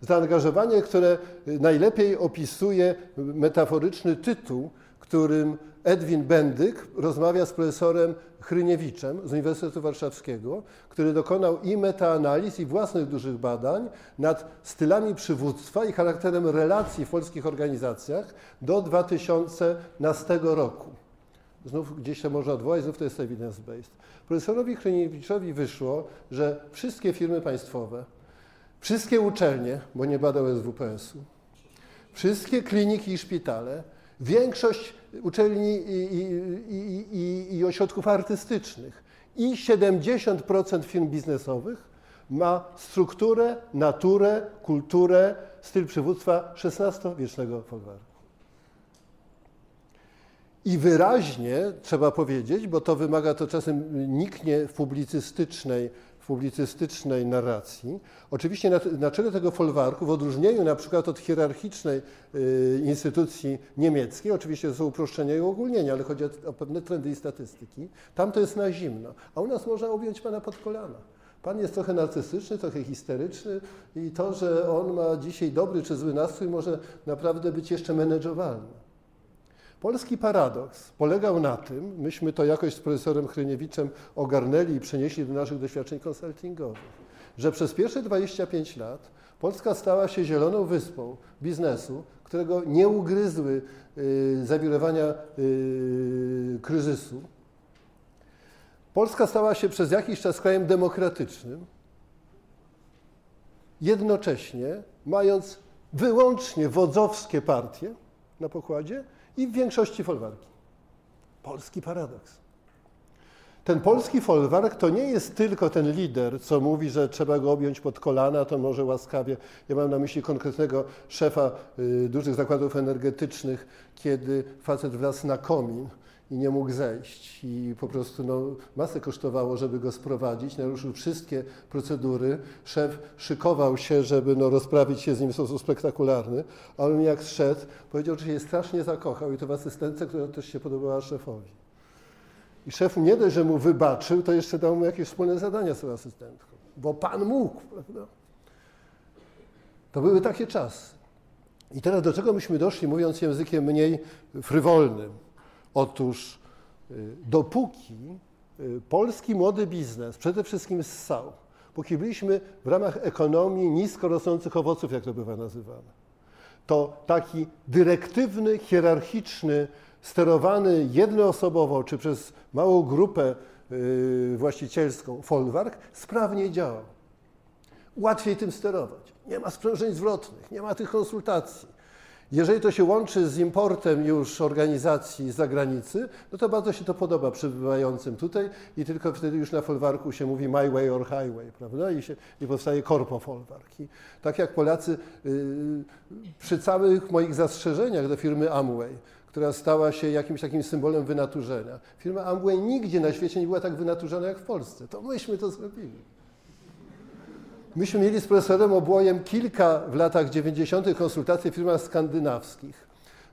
Zaangażowanie, które najlepiej opisuje metaforyczny tytuł, którym Edwin Bendyk rozmawia z profesorem Chryniewiczem z Uniwersytetu Warszawskiego, który dokonał i metaanaliz, i własnych dużych badań nad stylami przywództwa i charakterem relacji w polskich organizacjach do 2012 roku. Znów gdzieś to można odwołać, znów to jest evidence-based. Profesorowi Chryniewiczowi wyszło, że wszystkie firmy państwowe, wszystkie uczelnie, bo nie badał SWPS-u, wszystkie kliniki i szpitale, większość uczelni i, i, i, i ośrodków artystycznych i 70% firm biznesowych ma strukturę, naturę, kulturę, styl przywództwa XVI-wiecznego folwarku. I wyraźnie trzeba powiedzieć, bo to wymaga to czasem niknie w publicystycznej, w publicystycznej narracji. Oczywiście na, na czele tego folwarku, w odróżnieniu na przykład od hierarchicznej y, instytucji niemieckiej, oczywiście to są uproszczenia i uogólnienia, ale chodzi o, o pewne trendy i statystyki, tam to jest na zimno, a u nas można objąć Pana pod kolana. Pan jest trochę narcystyczny, trochę histeryczny i to, że on ma dzisiaj dobry czy zły nastrój może naprawdę być jeszcze menedżowalne. Polski paradoks polegał na tym, myśmy to jakoś z profesorem Hryniewiczem ogarnęli i przenieśli do naszych doświadczeń konsultingowych, że przez pierwsze 25 lat Polska stała się zieloną wyspą biznesu, którego nie ugryzły y, zawirowania y, kryzysu. Polska stała się przez jakiś czas krajem demokratycznym, jednocześnie mając wyłącznie wodzowskie partie na pokładzie i w większości folwarki. Polski paradoks. Ten polski folwark to nie jest tylko ten lider, co mówi, że trzeba go objąć pod kolana, to może łaskawie. Ja mam na myśli konkretnego szefa y, dużych zakładów energetycznych, kiedy facet wlazł na komin i nie mógł zejść. I po prostu no, masę kosztowało, żeby go sprowadzić. Naruszył wszystkie procedury. Szef szykował się, żeby no, rozprawić się z nim w sposób spektakularny, ale on jak zszedł, powiedział, że się strasznie zakochał i to w asystence, która też się podobała szefowi. I szef nie dość, że mu wybaczył, to jeszcze dał mu jakieś wspólne zadania z tą asystentką, bo pan mógł, prawda? To były takie czasy. I teraz do czego myśmy doszli, mówiąc językiem mniej frywolnym? Otóż y, dopóki y, polski młody biznes przede wszystkim ssał, póki byliśmy w ramach ekonomii nisko rosnących owoców, jak to bywa nazywane, to taki dyrektywny, hierarchiczny, sterowany jednoosobowo czy przez małą grupę y, właścicielską folwark sprawnie działał. Łatwiej tym sterować. Nie ma sprzężeń zwrotnych, nie ma tych konsultacji jeżeli to się łączy z importem już organizacji z zagranicy, no to bardzo się to podoba przybywającym tutaj i tylko wtedy już na folwarku się mówi my way or highway, prawda? I, się, i powstaje korpo folwark. I tak jak Polacy yy, przy całych moich zastrzeżeniach do firmy Amway, która stała się jakimś takim symbolem wynaturzenia. Firma Amway nigdzie na świecie nie była tak wynaturzona jak w Polsce. To myśmy to zrobili. Myśmy mieli z profesorem Obłojem kilka w latach 90. konsultacji w firmach skandynawskich,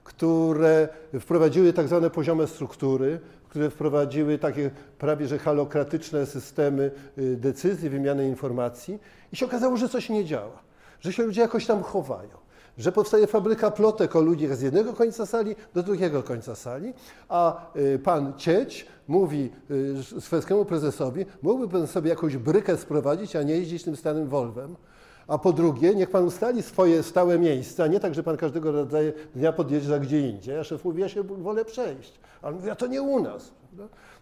które wprowadziły tak zwane poziome struktury, które wprowadziły takie prawie że halokratyczne systemy y, decyzji, wymiany informacji i się okazało, że coś nie działa, że się ludzie jakoś tam chowają że powstaje fabryka plotek o ludziach z jednego końca sali do drugiego końca sali, a y, pan Cieć mówi y, swojskiemu prezesowi, mógłby pan sobie jakąś brykę sprowadzić, a nie jeździć tym starym Volvem. A po drugie, niech pan ustali swoje stałe miejsca, nie tak, że pan każdego rodzaju dnia podjeżdża gdzie indziej. A szef mówi, ja się wolę przejść. Ale mówi, a to nie u nas.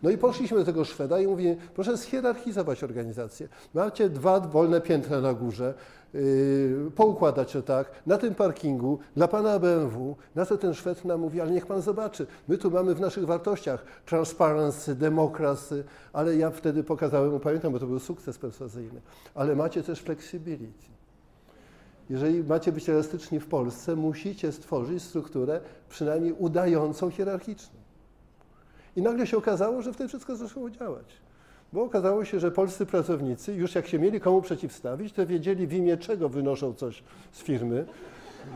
No i poszliśmy do tego Szweda i mówię, proszę schierarchizować organizację. Macie dwa wolne piętra na górze, yy, poukładać to tak, na tym parkingu, dla pana BMW, na co ten Szwed nam mówi, ale niech pan zobaczy, my tu mamy w naszych wartościach transparency, demokrasy, ale ja wtedy pokazałem mu, pamiętam, bo to był sukces perswazyjny, ale macie też flexibility. Jeżeli macie być elastyczni w Polsce, musicie stworzyć strukturę przynajmniej udającą hierarchiczną. I nagle się okazało, że wtedy wszystko zaczęło działać. Bo okazało się, że polscy pracownicy, już jak się mieli komu przeciwstawić, to wiedzieli w imię czego wynoszą coś z firmy.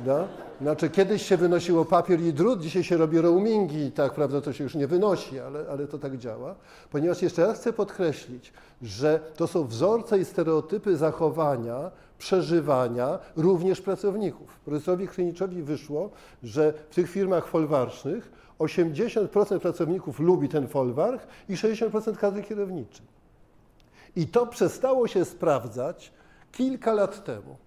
Da? Znaczy, kiedyś się wynosiło papier i drut, dzisiaj się robi roamingi, tak prawda, to się już nie wynosi, ale, ale to tak działa. Ponieważ jeszcze raz chcę podkreślić, że to są wzorce i stereotypy zachowania, przeżywania również pracowników. Profesorowi Kryniczowi wyszło, że w tych firmach folwarcznych 80% pracowników lubi ten folwark i 60% kadry kierowniczej. I to przestało się sprawdzać kilka lat temu.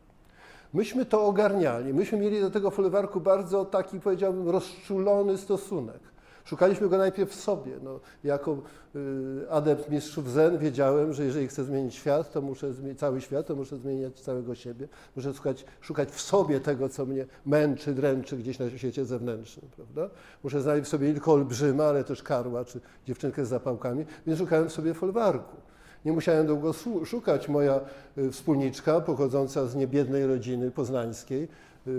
Myśmy to ogarniali, myśmy mieli do tego folwarku bardzo taki, powiedziałbym, rozczulony stosunek. Szukaliśmy go najpierw w sobie. No, jako y, adept mistrzów Zen wiedziałem, że jeżeli chcę zmienić świat, to muszę zmienić cały świat, to muszę zmieniać całego siebie. Muszę szukać, szukać w sobie tego, co mnie męczy, dręczy gdzieś na świecie zewnętrznym. Prawda? Muszę znaleźć w sobie nie tylko olbrzyma, ale też karła, czy dziewczynkę z zapałkami, więc szukałem w sobie folwarku. Nie musiałem długo szukać. Moja y, wspólniczka, pochodząca z niebiednej rodziny poznańskiej,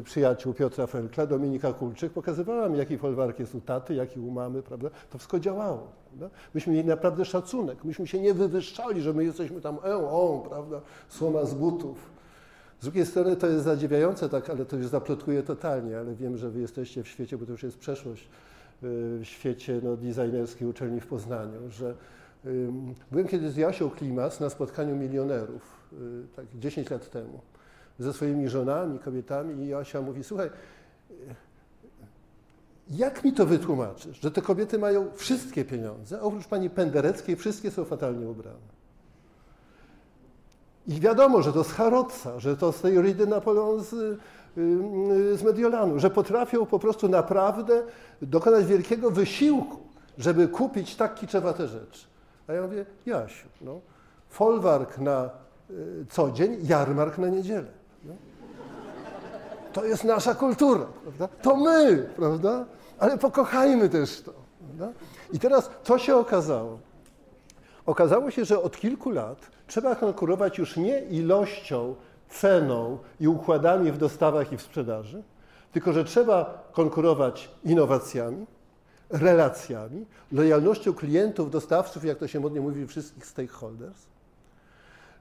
przyjaciół Piotra Ferkla, Dominika Kulczyk, pokazywała mi, jaki folwark jest u taty, jaki u mamy, prawda? To wszystko działało. Prawda? Myśmy mieli naprawdę szacunek, myśmy się nie wywyższali, że my jesteśmy tam e, o, prawda, słoma z butów. Z drugiej strony to jest zadziwiające, tak, ale to już zaplotkuję totalnie, ale wiem, że wy jesteście w świecie, bo to już jest przeszłość, w świecie no, designerskiej uczelni w Poznaniu, że Byłem kiedyś z Jasią Klimas na spotkaniu milionerów, y, tak 10 lat temu, ze swoimi żonami, kobietami i Jasia mówi, słuchaj, jak mi to wytłumaczysz, że te kobiety mają wszystkie pieniądze, oprócz pani Pendereckiej wszystkie są fatalnie ubrane. I wiadomo, że to z Harrodsa, że to z tej Ridy Napoleon z, z Mediolanu, że potrafią po prostu naprawdę dokonać wielkiego wysiłku, żeby kupić tak kiczewate rzeczy. A ja mówię, Jasiu, no, folwark na y, co dzień, jarmark na niedzielę. To jest nasza kultura, prawda? To my, prawda? Ale pokochajmy też to. Prawda? I teraz co się okazało? Okazało się, że od kilku lat trzeba konkurować już nie ilością, ceną i układami w dostawach i w sprzedaży, tylko że trzeba konkurować innowacjami, relacjami, lojalnością klientów, dostawców, jak to się modnie mówi, wszystkich stakeholders,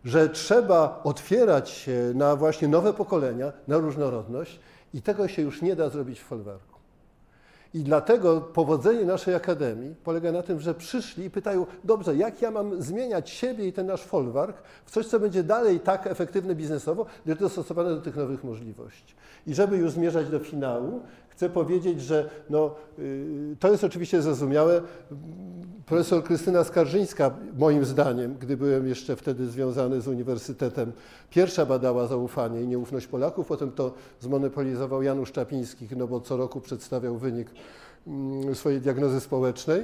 że trzeba otwierać się na właśnie nowe pokolenia, na różnorodność i tego się już nie da zrobić w folwarku. I dlatego powodzenie naszej akademii polega na tym, że przyszli i pytają, dobrze, jak ja mam zmieniać siebie i ten nasz folwark w coś, co będzie dalej tak efektywne biznesowo, gdyż dostosowane do tych nowych możliwości. I żeby już zmierzać do finału, chcę powiedzieć, że no, y, to jest oczywiście zrozumiałe. Profesor Krystyna Skarżyńska, moim zdaniem, gdy byłem jeszcze wtedy związany z uniwersytetem, pierwsza badała zaufanie i nieufność Polaków, potem to zmonopolizował Janusz Czapiński, no bo co roku przedstawiał wynik mm, swojej diagnozy społecznej.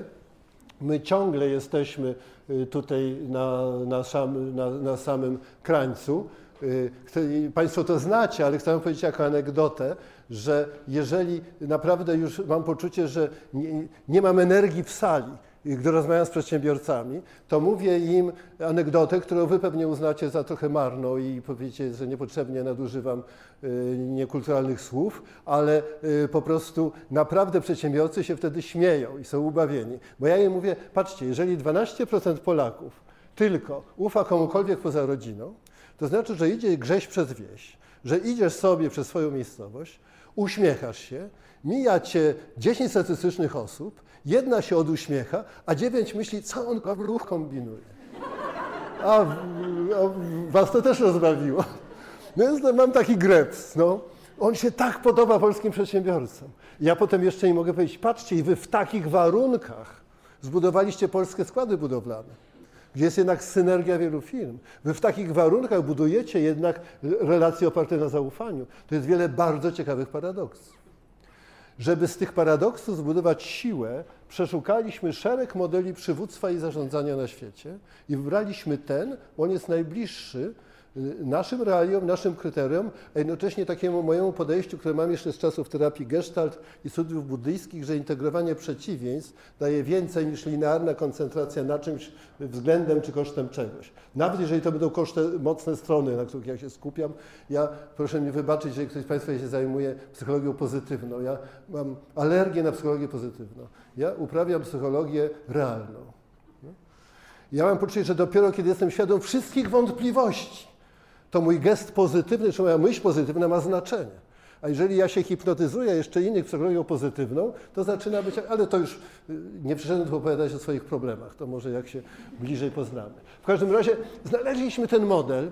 My ciągle jesteśmy y, tutaj na, na, sam, na, na samym krańcu. Y, państwo to znacie, ale chcę powiedzieć jako anegdotę, że jeżeli naprawdę już mam poczucie, że nie, nie mam energii w sali, gdy rozmawiam z przedsiębiorcami, to mówię im anegdotę, którą wy pewnie uznacie za trochę marną i powiecie, że niepotrzebnie nadużywam y, niekulturalnych słów, ale y, po prostu naprawdę przedsiębiorcy się wtedy śmieją i są ubawieni. Bo ja im mówię, patrzcie, jeżeli 12% Polaków tylko ufa komukolwiek poza rodziną, to znaczy, że idzie grześ przez wieś, że idziesz sobie przez swoją miejscowość, uśmiechasz się, mija cię 10 statystycznych osób, jedna się oduśmiecha, a dziewięć myśli, co on ruch kombinuje. A, a was to też rozbawiło. No więc mam taki greps, no. On się tak podoba polskim przedsiębiorcom. Ja potem jeszcze im mogę powiedzieć, patrzcie, i wy w takich warunkach zbudowaliście polskie składy budowlane gdzie jest jednak synergia wielu firm. Wy w takich warunkach budujecie jednak relacje oparte na zaufaniu. To jest wiele bardzo ciekawych paradoksów. Żeby z tych paradoksów zbudować siłę, przeszukaliśmy szereg modeli przywództwa i zarządzania na świecie i wybraliśmy ten, on jest najbliższy naszym realiom, naszym kryterium, a jednocześnie takiemu mojemu podejściu, które mam jeszcze z czasów terapii gestalt i studiów buddyjskich, że integrowanie przeciwieństw daje więcej niż linearna koncentracja na czymś względem czy kosztem czegoś. Nawet jeżeli to będą koszty, mocne strony, na których ja się skupiam, ja proszę mi wybaczyć, jeżeli ktoś z Państwa się zajmuje psychologią pozytywną. Ja mam alergię na psychologię pozytywną. Ja uprawiam psychologię realną. Ja mam poczucie, że dopiero kiedy jestem świadom wszystkich wątpliwości, to mój gest pozytywny, czy moja myśl pozytywna ma znaczenie. A jeżeli ja się hipnotyzuję jeszcze innych psychologią pozytywną, to zaczyna być, ale to już y, nie przyszedłem tu opowiadać o swoich problemach, to może jak się bliżej poznamy. W każdym razie znaleźliśmy ten model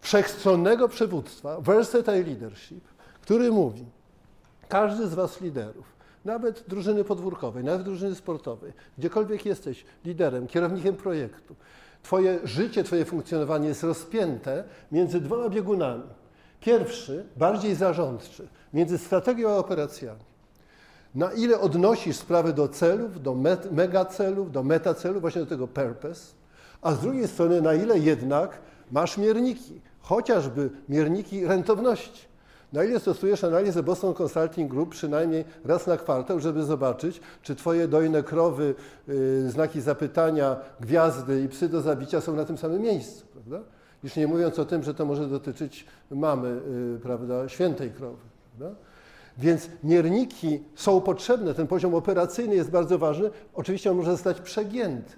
wszechstronnego przywództwa, versatile leadership, który mówi, każdy z Was liderów, nawet drużyny podwórkowej, nawet drużyny sportowej, gdziekolwiek jesteś liderem, kierownikiem projektu, Twoje życie, Twoje funkcjonowanie jest rozpięte między dwoma biegunami. Pierwszy, bardziej zarządczy, między strategią a operacjami. Na ile odnosisz sprawę do celów, do met, megacelów, do metacelów, właśnie do tego purpose, a z drugiej strony, na ile jednak masz mierniki, chociażby mierniki rentowności. Na ile stosujesz analizę Boston Consulting Group przynajmniej raz na kwartał, żeby zobaczyć, czy Twoje dojne krowy, yy, znaki zapytania, gwiazdy i psy do zabicia są na tym samym miejscu, prawda? Już nie mówiąc o tym, że to może dotyczyć mamy, yy, prawda, świętej krowy. Prawda? Więc mierniki są potrzebne, ten poziom operacyjny jest bardzo ważny. Oczywiście on może zostać przegięty.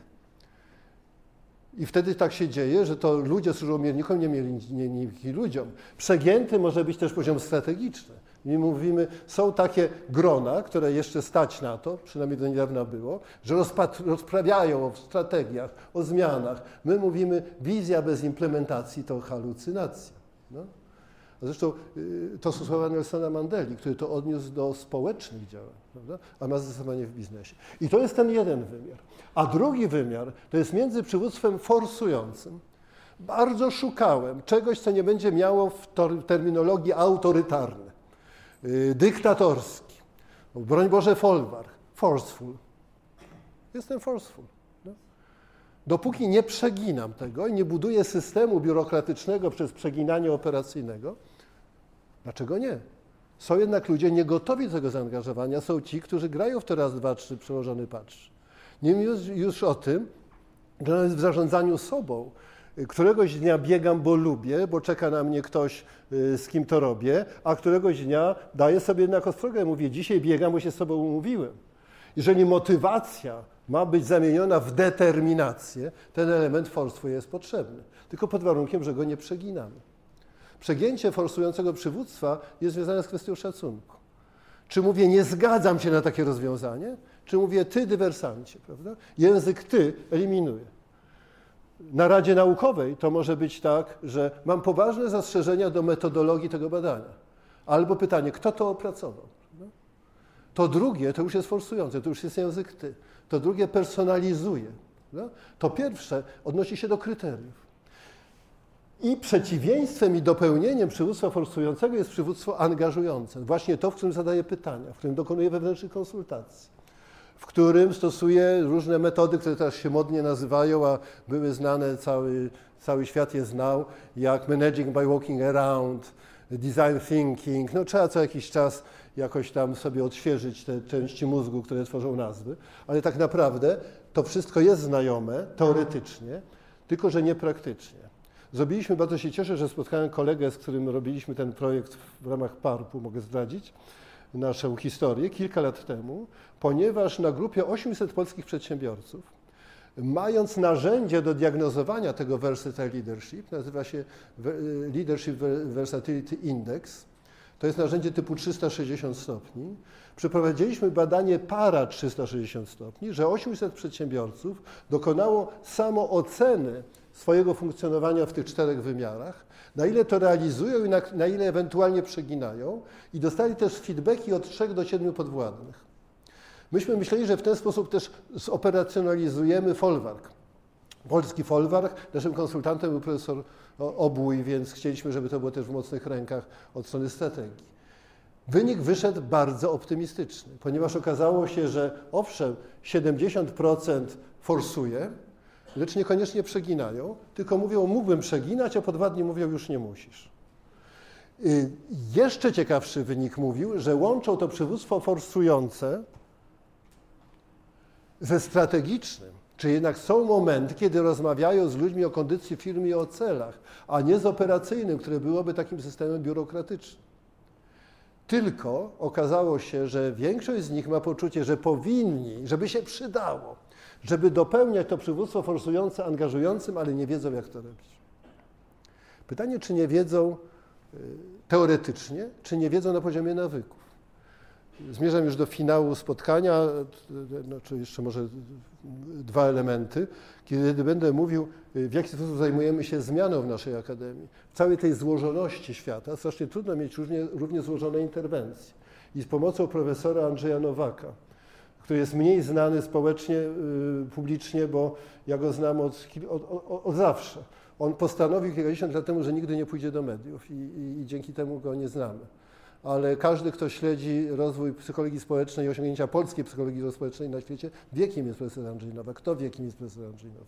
I wtedy tak się dzieje, że to ludzie służą miernikom, nie mierniki ludziom. Przegięty może być też poziom strategiczny. My mówimy, są takie grona, które jeszcze stać na to, przynajmniej do niedawna było, że rozprawiają o strategiach, o zmianach. My mówimy, wizja bez implementacji to halucynacja. No. Zresztą y, to są słowa Nelsona Mandeli, który to odniósł do społecznych działań, prawda? a ma zastosowanie w biznesie. I to jest ten jeden wymiar. A drugi wymiar to jest między przywództwem forsującym. Bardzo szukałem czegoś, co nie będzie miało w terminologii autorytarnej, yy, dyktatorski. Broń Boże, folwark, forceful. Jestem forceful. No. Dopóki nie przeginam tego i nie buduję systemu biurokratycznego przez przeginanie operacyjnego, dlaczego nie? Są jednak ludzie niegotowi do tego zaangażowania, są ci, którzy grają w to raz, dwa, trzy, przełożony patrz. Nie mówiąc już o tym, że nawet w zarządzaniu sobą, któregoś dnia biegam, bo lubię, bo czeka na mnie ktoś, y, z kim to robię, a któregoś dnia daję sobie jednak ostrogę, mówię, dzisiaj biegam, bo się z sobą umówiłem. Jeżeli motywacja ma być zamieniona w determinację, ten element forstwu jest potrzebny. Tylko pod warunkiem, że go nie przeginamy. Przegięcie forsującego przywództwa jest związane z kwestią szacunku. Czy mówię, nie zgadzam się na takie rozwiązanie, czy mówię ty, dywersancie, prawda? Język ty eliminuję. Na Radzie Naukowej to może być tak, że mam poważne zastrzeżenia do metodologii tego badania. Albo pytanie, kto to opracował? To drugie to już jest forsujące, to już jest język ty. To drugie personalizuje. To pierwsze odnosi się do kryteriów. I przeciwieństwem i dopełnieniem przywództwa forsującego jest przywództwo angażujące. Właśnie to, w którym zadaje pytania, w którym dokonuje wewnętrznych konsultacji, w którym stosuje różne metody, które teraz się modnie nazywają, a były znane, cały, cały świat je znał, jak managing by walking around, design thinking. No trzeba co jakiś czas jakoś tam sobie odświeżyć te części mózgu, które tworzą nazwy, ale tak naprawdę to wszystko jest znajome teoretycznie, tylko że niepraktycznie. Zrobiliśmy, bardzo się cieszę, że spotkałem kolegę, z którym robiliśmy ten projekt w ramach PARP-u, mogę zdradzić naszą historię, kilka lat temu, ponieważ na grupie 800 polskich przedsiębiorców, mając narzędzie do diagnozowania tego versatile leadership, nazywa się Leadership Versatility Index, to jest narzędzie typu 360 stopni. Przeprowadziliśmy badanie para 360 stopni, że 800 przedsiębiorców dokonało samooceny swojego funkcjonowania w tych czterech wymiarach, na ile to realizują i na, na ile ewentualnie przeginają i dostali też feedbacki od trzech do siedmiu podwładnych. Myśmy myśleli, że w ten sposób też zoperacjonalizujemy folwark. Polski folwark, naszym konsultantem był profesor Obój, więc chcieliśmy, żeby to było też w mocnych rękach od strony strategii. Wynik wyszedł bardzo optymistyczny, ponieważ okazało się, że owszem, 70% forsuje, lecz niekoniecznie przeginają, tylko mówią, mógłbym przeginać, a po dwa dni mówią, już nie musisz. Y, jeszcze ciekawszy wynik mówił, że łączą to przywództwo forsujące ze strategicznym. Czy jednak są momenty, kiedy rozmawiają z ludźmi o kondycji firmy i o celach, a nie z operacyjnym, które byłoby takim systemem biurokratycznym. Tylko okazało się, że większość z nich ma poczucie, że powinni, żeby się przydało, żeby dopełniać to przywództwo forsujące, angażującym, ale nie wiedzą, jak to robić. Pytanie, czy nie wiedzą y, teoretycznie, czy nie wiedzą na poziomie nawyków. Zmierzam już do finału spotkania, znaczy jeszcze może dwa elementy, kiedy będę mówił, w jaki sposób zajmujemy się zmianą w naszej akademii. W całej tej złożoności świata strasznie trudno mieć równie, równie złożone interwencje. I z pomocą profesora Andrzeja Nowaka, który jest mniej znany społecznie, y, publicznie, bo ja go znam od, od, od, zawsze. On postanowił kilkadziesiąt lat temu, że nigdy nie pójdzie do mediów i, i, i dzięki temu go nie znamy ale każdy, kto śledzi rozwój psychologii społecznej i osiągnięcia polskiej psychologii społecznej na świecie, wie, kim jest profesor Andrzej Nowak. Kto wie, kim jest profesor Andrzej Nowak?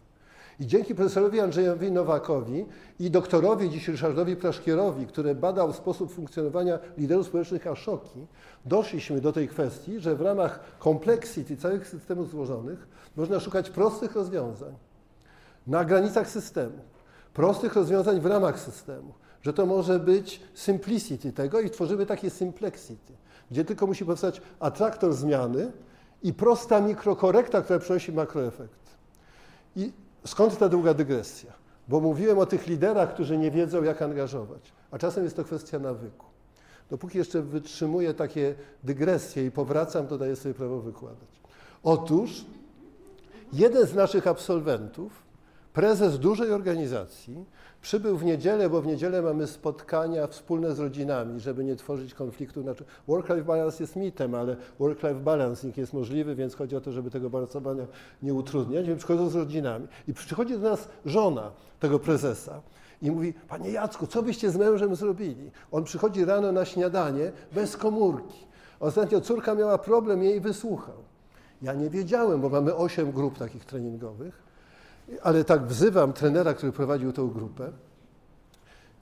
I dzięki profesorowi Andrzejowi Nowakowi i doktorowi dziś Ryszardowi Praszkierowi, który badał sposób funkcjonowania liderów społecznych Aszoki, doszliśmy do tej kwestii, że w ramach kompleksity całych systemów złożonych można szukać prostych rozwiązań na granicach systemu, prostych rozwiązań w ramach systemu, że to może być simplicity tego i tworzymy takie simplexity, gdzie tylko musi powstać atraktor zmiany i prosta mikrokorekta, która przynosi makroefekt. I skąd ta długa dygresja? Bo mówiłem o tych liderach, którzy nie wiedzą, jak angażować, a czasem jest to kwestia nawyku. Dopóki jeszcze wytrzymuję takie dygresje i powracam, to daję sobie prawo wykładać. Otóż jeden z naszych absolwentów, prezes dużej organizacji, przybył w niedzielę, bo w niedzielę mamy spotkania wspólne z rodzinami, żeby nie tworzyć konfliktu. Znaczy, work-life balance jest mitem, ale work-life balancing jest możliwy, więc chodzi o to, żeby tego balansowania nie utrudniać. Więc przychodzą z rodzinami i przychodzi do nas żona tego prezesa i mówi, panie Jacku, co byście z mężem zrobili? On przychodzi rano na śniadanie bez komórki. Ostatnio córka miała problem, jej wysłuchał. Ja nie wiedziałem, bo mamy osiem grup takich treningowych, ale tak wzywam trenera, który prowadził tą grupę.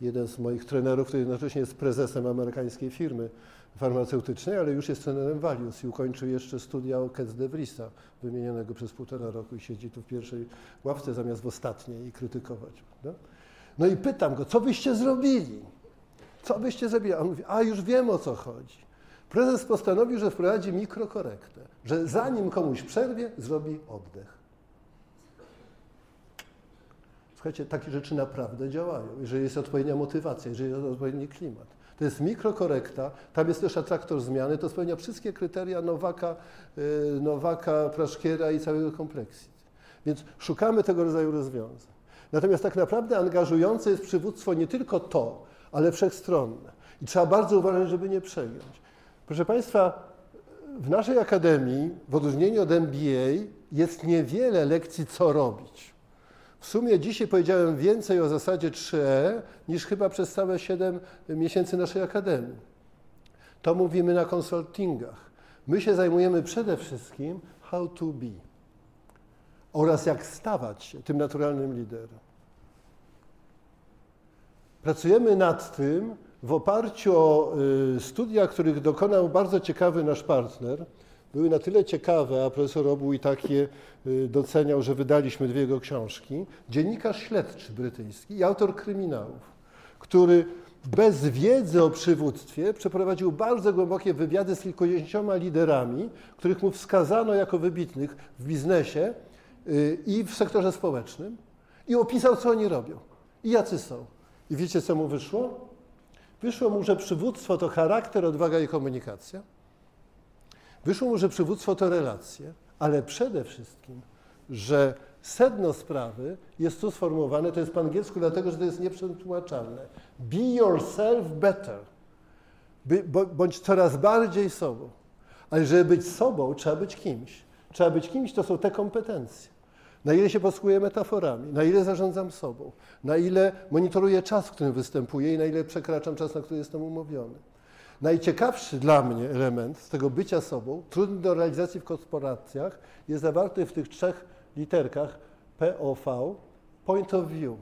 Jeden z moich trenerów, który jednocześnie jest prezesem amerykańskiej firmy farmaceutycznej, ale już jest trenerem Valius i ukończył jeszcze studia o Ketz de Vriesa, wymienionego przez półtora roku i siedzi tu w pierwszej ławce zamiast w ostatniej i krytykować. Prawda? No i pytam go, co byście zrobili? Co byście zrobili? A on mówi, a już wiem o co chodzi. Prezes postanowił, że wprowadzi mikrokorektę, że zanim komuś przerwie, zrobi oddech. Słuchajcie, takie rzeczy naprawdę działają, jeżeli jest odpowiednia motywacja, jeżeli jest odpowiedni klimat. To jest mikrokorekta, tam jest też atraktor zmiany, to spełnia wszystkie kryteria Nowaka, y, Nowaka, Praszkiera i całego kompleksu. Więc szukamy tego rodzaju rozwiązań. Natomiast tak naprawdę angażujące jest przywództwo nie tylko to, ale wszechstronne. I trzeba bardzo uważać, żeby nie przegiąć. Proszę Państwa, w naszej akademii, w odróżnieniu od MBA, jest niewiele lekcji, co robić. W sumie dzisiaj powiedziałem więcej o zasadzie 3E niż chyba przez całe 7 miesięcy naszej akademii. To mówimy na konsultingach. My się zajmujemy przede wszystkim how to be oraz jak stawać się tym naturalnym liderem. Pracujemy nad tym w oparciu o y, studia, których dokonał bardzo ciekawy nasz partner. Były na tyle ciekawe, a profesor Obu i takie y, doceniał, że wydaliśmy dwie jego książki. Dziennikarz śledczy brytyjski i autor kryminałów, który bez wiedzy o przywództwie przeprowadził bardzo głębokie wywiady z kilkudziesięcioma liderami, których mu wskazano jako wybitnych w biznesie y, i w sektorze społecznym i opisał, co oni robią i jacy są. I wiecie, co mu wyszło? Wyszło mu, że przywództwo to charakter, odwaga i komunikacja. Wyszło mu, że przywództwo to relacje, ale przede wszystkim, że sedno sprawy jest tu sformułowane, to jest po angielsku, dlatego że to jest nieprzetłumaczalne. Be yourself better. Bądź coraz bardziej sobą. Ale żeby być sobą, trzeba być kimś. Trzeba być kimś, to są te kompetencje. Na ile się posługuję metaforami, na ile zarządzam sobą, na ile monitoruję czas, w którym występuję i na ile przekraczam czas, na który jestem umówiony. Najciekawszy dla mnie element z tego bycia sobą, trudny do realizacji w korporacjach, jest zawarty w tych trzech literkach POV, point of view.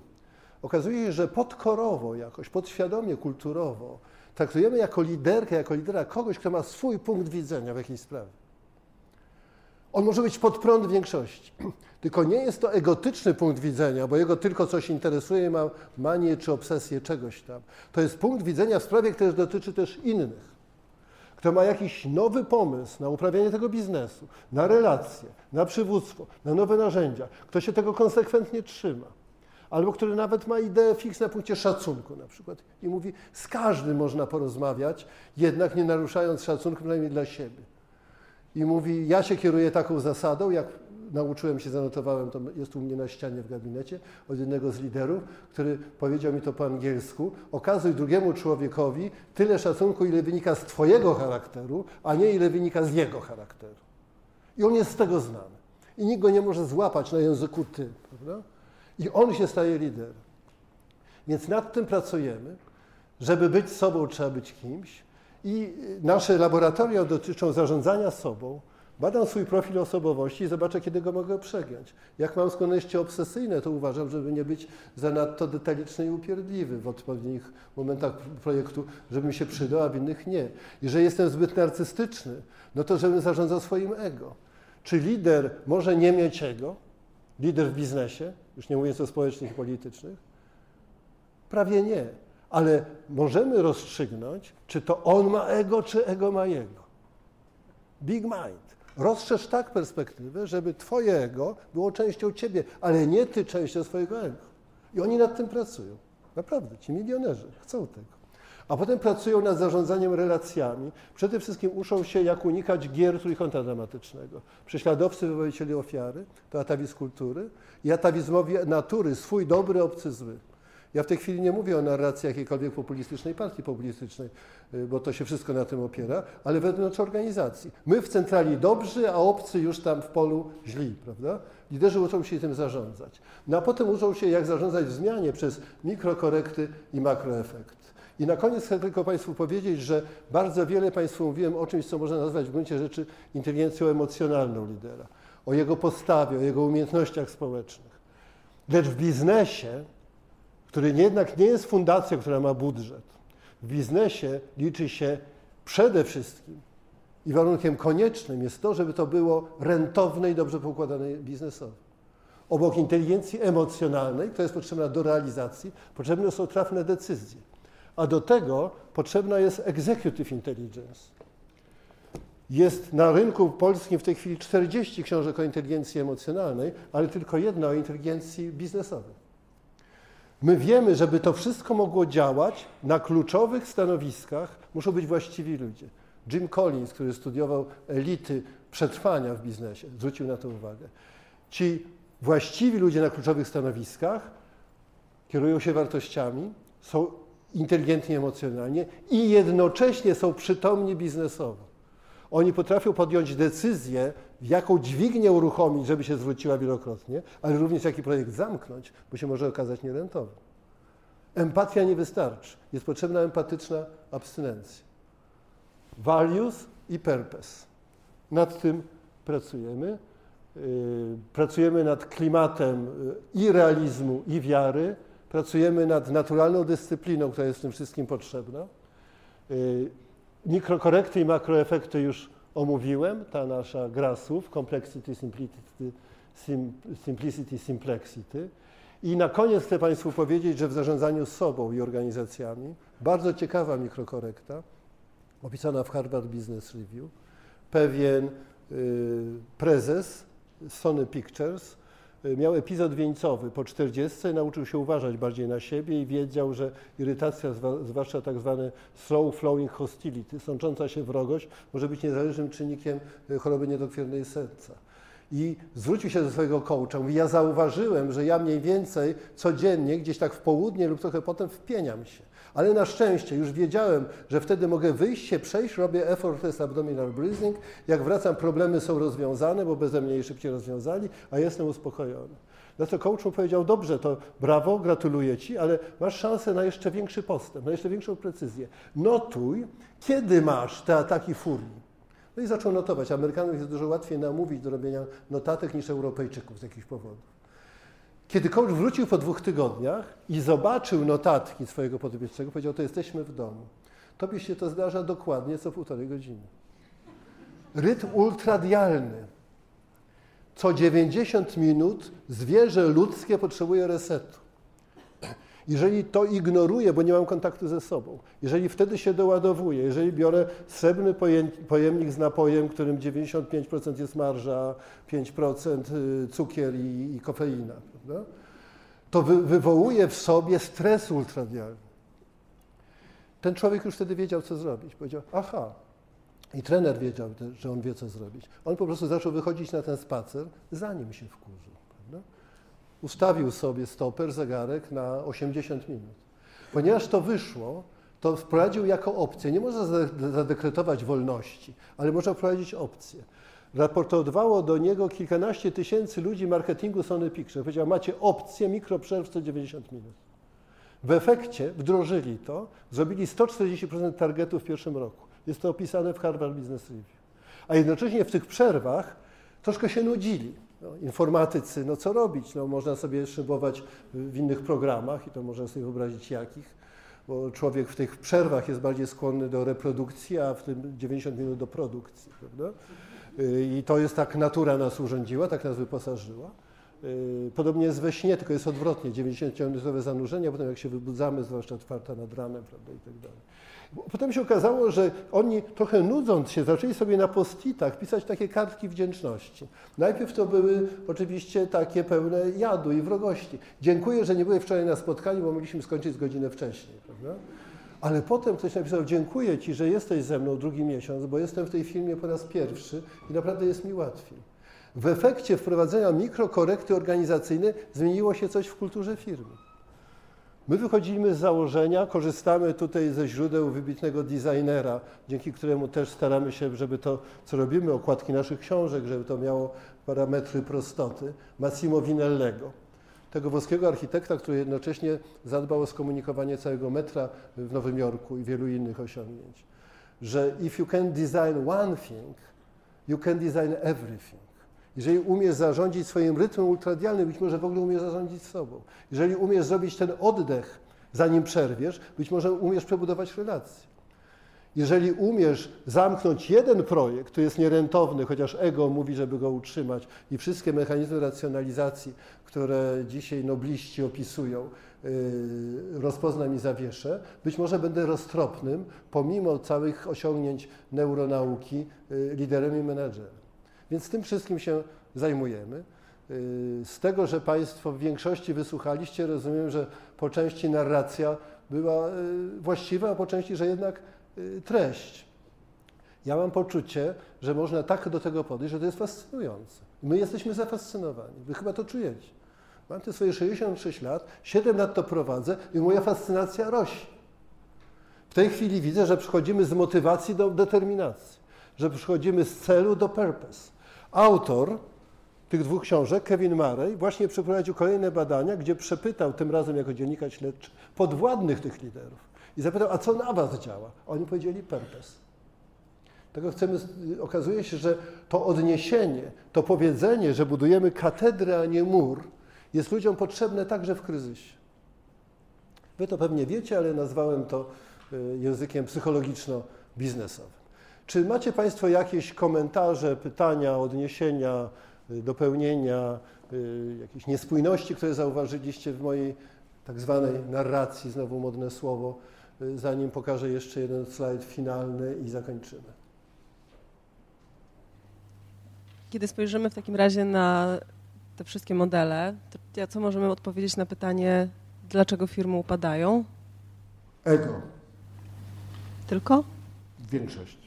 Okazuje się, że podkorowo jakoś, podświadomie, kulturowo traktujemy jako liderkę, jako lidera kogoś, kto ma swój punkt widzenia w jakiejś sprawie. On może być pod prąd większości. Tylko nie jest to egotyczny punkt widzenia, bo jego tylko coś interesuje, ma manię czy obsesję czegoś tam. To jest punkt widzenia w sprawie, która dotyczy też innych. Kto ma jakiś nowy pomysł na uprawianie tego biznesu, na relacje, na przywództwo, na nowe narzędzia, kto się tego konsekwentnie trzyma, albo który nawet ma ideę fix na punkcie szacunku na przykład i mówi, z każdym można porozmawiać, jednak nie naruszając szacunku przynajmniej dla siebie. I mówi, ja się kieruję taką zasadą, jak nauczyłem się, zanotowałem, to jest u mnie na ścianie w gabinecie, od jednego z liderów, który powiedział mi to po angielsku, okazuj drugiemu człowiekowi tyle szacunku, ile wynika z twojego charakteru, a nie ile wynika z jego charakteru. I on jest z tego znany. I nikt go nie może złapać na języku ty, prawda? I on się staje liderem. Więc nad tym pracujemy. Żeby być sobą, trzeba być kimś. I nasze laboratoria dotyczą zarządzania sobą, Badam swój profil osobowości i zobaczę, kiedy go mogę przegiąć. Jak mam skłonności obsesyjne, to uważam, żeby nie być zanadto detaliczny i upierdliwy w odpowiednich momentach projektu, żebym się przydał, a w innych nie. Jeżeli jestem zbyt narcystyczny, no to żebym zarządzał swoim ego. Czy lider może nie mieć ego? Lider w biznesie, już nie mówiąc o społecznych i politycznych? Prawie nie. Ale możemy rozstrzygnąć, czy to on ma ego, czy ego ma jego. Big mind. Rozszerz tak perspektywę, żeby twoje ego było częścią ciebie, ale nie ty częścią swojego ego. I oni nad tym pracują. Naprawdę, ci milionerzy chcą tego. A potem pracują nad zarządzaniem relacjami. Przede wszystkim uczą się, jak unikać gier trójkąta dramatycznego. Prześladowcy wywołicieli ofiary, to atawizm kultury i atawizmowi natury, swój dobry, obcy zły. Ja w tej chwili nie mówię o narracji jakiejkolwiek populistycznej partii populistycznej, y, bo to się wszystko na tym opiera, ale wewnątrz organizacji. My w centrali dobrzy, a obcy już tam w polu źli, prawda? Liderzy uczą się tym zarządzać. No a potem uczą się, jak zarządzać w zmianie przez mikrokorekty i makroefekt. I na koniec chcę tylko Państwu powiedzieć, że bardzo wiele Państwu mówiłem o czymś, co można nazwać w gruncie rzeczy inteligencją emocjonalną lidera, o jego postawie, o jego umiejętnościach społecznych. Lecz w biznesie który jednak nie jest fundacją, która ma budżet. W biznesie liczy się przede wszystkim i warunkiem koniecznym jest to, żeby to było rentowne i dobrze poukładane biznesowo. Obok inteligencji emocjonalnej, która jest potrzebna do realizacji, potrzebne są trafne decyzje. A do tego potrzebna jest executive intelligence. Jest na rynku polskim w tej chwili 40 książek o inteligencji emocjonalnej, ale tylko jedna o inteligencji biznesowej. My wiemy, żeby to wszystko mogło działać, na kluczowych stanowiskach muszą być właściwi ludzie. Jim Collins, który studiował elity przetrwania w biznesie, zwrócił na to uwagę. Ci właściwi ludzie na kluczowych stanowiskach kierują się wartościami, są inteligentni emocjonalnie i jednocześnie są przytomni biznesowo. Oni potrafią podjąć decyzję, jaką dźwignię uruchomić, żeby się zwróciła wielokrotnie, ale również jaki projekt zamknąć, bo się może okazać nierentowny. Empatia nie wystarczy. Jest potrzebna empatyczna abstynencja. Values i purpose. Nad tym pracujemy. Y, pracujemy nad klimatem y, i realizmu, i wiary. Pracujemy nad naturalną dyscypliną, która jest w tym wszystkim potrzebna. Y, mikrokorekty i makroefekty już omówiłem, ta nasza gra słów, complexity, simplicity, simplicity, simplexity. I na koniec chcę Państwu powiedzieć, że w zarządzaniu sobą i organizacjami bardzo ciekawa mikrokorekta, opisana w Harvard Business Review, pewien y, prezes Sony Pictures miał epizod wieńcowy po 40, nauczył się uważać bardziej na siebie i wiedział, że irytacja, zwłaszcza tak slow flowing hostility, sącząca się wrogość, może być niezależnym czynnikiem y, choroby niedokrwiennej serca i zwrócił się do swojego coacha. Mówi, ja zauważyłem, że ja mniej więcej codziennie, gdzieś tak w południe lub trochę potem wpieniam się. Ale na szczęście już wiedziałem, że wtedy mogę wyjść się, przejść, robię effortless abdominal breathing. Jak wracam, problemy są rozwiązane, bo beze mnie je szybciej rozwiązali, a jestem uspokojony. Na co coach mu powiedział, dobrze, to brawo, gratuluję Ci, ale masz szansę na jeszcze większy postęp, na jeszcze większą precyzję. Notuj, kiedy masz te ataki furii. No i zaczął notować. Amerykanów jest dużo łatwiej namówić do robienia notatek niż Europejczyków z jakichś powodów. Kiedy coach wrócił po dwóch tygodniach i zobaczył notatki swojego podopiecznego, powiedział, to jesteśmy w domu. Tobie się to zdarza dokładnie co półtorej godziny. Rytm ultradialny. Co 90 minut zwierzę ludzkie potrzebuje resetu. Jeżeli to ignoruję, bo nie mam kontaktu ze sobą, jeżeli wtedy się doładowuję, jeżeli biorę srebrny pojemnik z napojem, którym 95% jest marża, 5% y, cukier i, i kofeina, prawda? to wy, wywołuje w sobie stres ultradialny. Ten człowiek już wtedy wiedział, co zrobić. Powiedział, aha, i trener wiedział, że on wie, co zrobić. On po prostu zaczął wychodzić na ten spacer, zanim się wkurzył ustawił sobie stoper, zegarek na 80 minut. Ponieważ to wyszło, to wprowadził jako opcję. Nie można zadekretować wolności, ale można wprowadzić opcję. Raportowało do niego kilkanaście tysięcy ludzi marketingu Sony Pictures. Powiedział, macie opcję mikroprzerw co 90 minut. W efekcie wdrożyli to, zrobili 140% targetów w pierwszym roku. Jest to opisane w Harvard Business Review. A jednocześnie w tych przerwach troszkę się nudzili. No, informatycy, no co robić? No, można sobie szybować w innych programach i to można sobie wyobrazić jakich, bo człowiek w tych przerwach jest bardziej skłonny do reprodukcji, a w tym 90 minut do produkcji, prawda? I to jest tak natura nas urządziła, tak nas wyposażyła. Podobnie jest we śnie, tylko jest odwrotnie, 90-minutowe zanurzenie, a potem jak się wybudzamy, zwłaszcza czwarta nad ranem, prawda, i tak dalej. Potem się okazało, że oni trochę nudząc się, zaczęli sobie na postitach pisać takie kartki wdzięczności. Najpierw to były oczywiście takie pełne jadu i wrogości. Dziękuję, że nie byłem wczoraj na spotkaniu, bo mogliśmy skończyć godzinę wcześniej, prawda? Ale potem ktoś napisał, dziękuję Ci, że jesteś ze mną drugi miesiąc, bo jestem w tej filmie po raz pierwszy i naprawdę jest mi łatwiej. W efekcie wprowadzenia mikrokorekty organizacyjnej zmieniło się coś w kulturze firmy. My wychodzimy z założenia, korzystamy tutaj ze źródeł wybitnego designera, dzięki któremu też staramy się, żeby to, co robimy, okładki naszych książek, żeby to miało parametry prostoty, Massimo Vinellego. Tego włoskiego architekta, który jednocześnie zadbał o skomunikowanie całego metra w Nowym Jorku i wielu innych osiągnięć. Że if you can design one thing, you can design everything. Jeżeli umiesz zarządzić swoim rytmem ultradialnym, być może w ogóle umiesz zarządzić sobą. Jeżeli umiesz zrobić ten oddech, zanim przerwiesz, być może umiesz przebudować relacje. Jeżeli umiesz zamknąć jeden projekt, który jest nierentowny, chociaż ego mówi, żeby go utrzymać i wszystkie mechanizmy racjonalizacji, które dzisiaj nobliści opisują, yy, rozpoznam i zawieszę, być może będę roztropnym, pomimo całych osiągnięć neuronauki, yy, liderem i menadżerem. Więc tym wszystkim się zajmujemy. Y, z tego, że Państwo w większości wysłuchaliście, rozumiem, że po części narracja była y, właściwa, a po części, że jednak y, treść. Ja mam poczucie, że można tak do tego podejść, że to jest fascynujące. My jesteśmy zafascynowani. Wy chyba to czujecie. Mam te swoje 66 lat, 7 lat to prowadzę i moja fascynacja rośnie. W tej chwili widzę, że przechodzimy z motywacji do determinacji, że przechodzimy z celu do purpose. Autor tych dwóch książek, Kevin Murray, właśnie przeprowadził kolejne badania, gdzie przepytał tym razem jako dziennikarz śledczy podwładnych tych liderów i zapytał, a co na was działa? Oni powiedzieli purpose. Tego chcemy, okazuje się, że to odniesienie, to powiedzenie, że budujemy katedrę, a nie mur, jest ludziom potrzebne także w kryzysie. Wy to pewnie wiecie, ale nazwałem to y, językiem psychologiczno-biznesowym. Czy macie Państwo jakieś komentarze, pytania, odniesienia, y, dopełnienia, y, jakieś niespójności, które zauważyliście w mojej tak zwanej narracji, znowu modne słowo, y, zanim pokażę jeszcze jeden slajd finalny i zakończymy. Kiedy spojrzymy w takim razie na te wszystkie modele, to co możemy odpowiedzieć na pytanie, dlaczego firmy upadają? Ego. Tylko? Większość.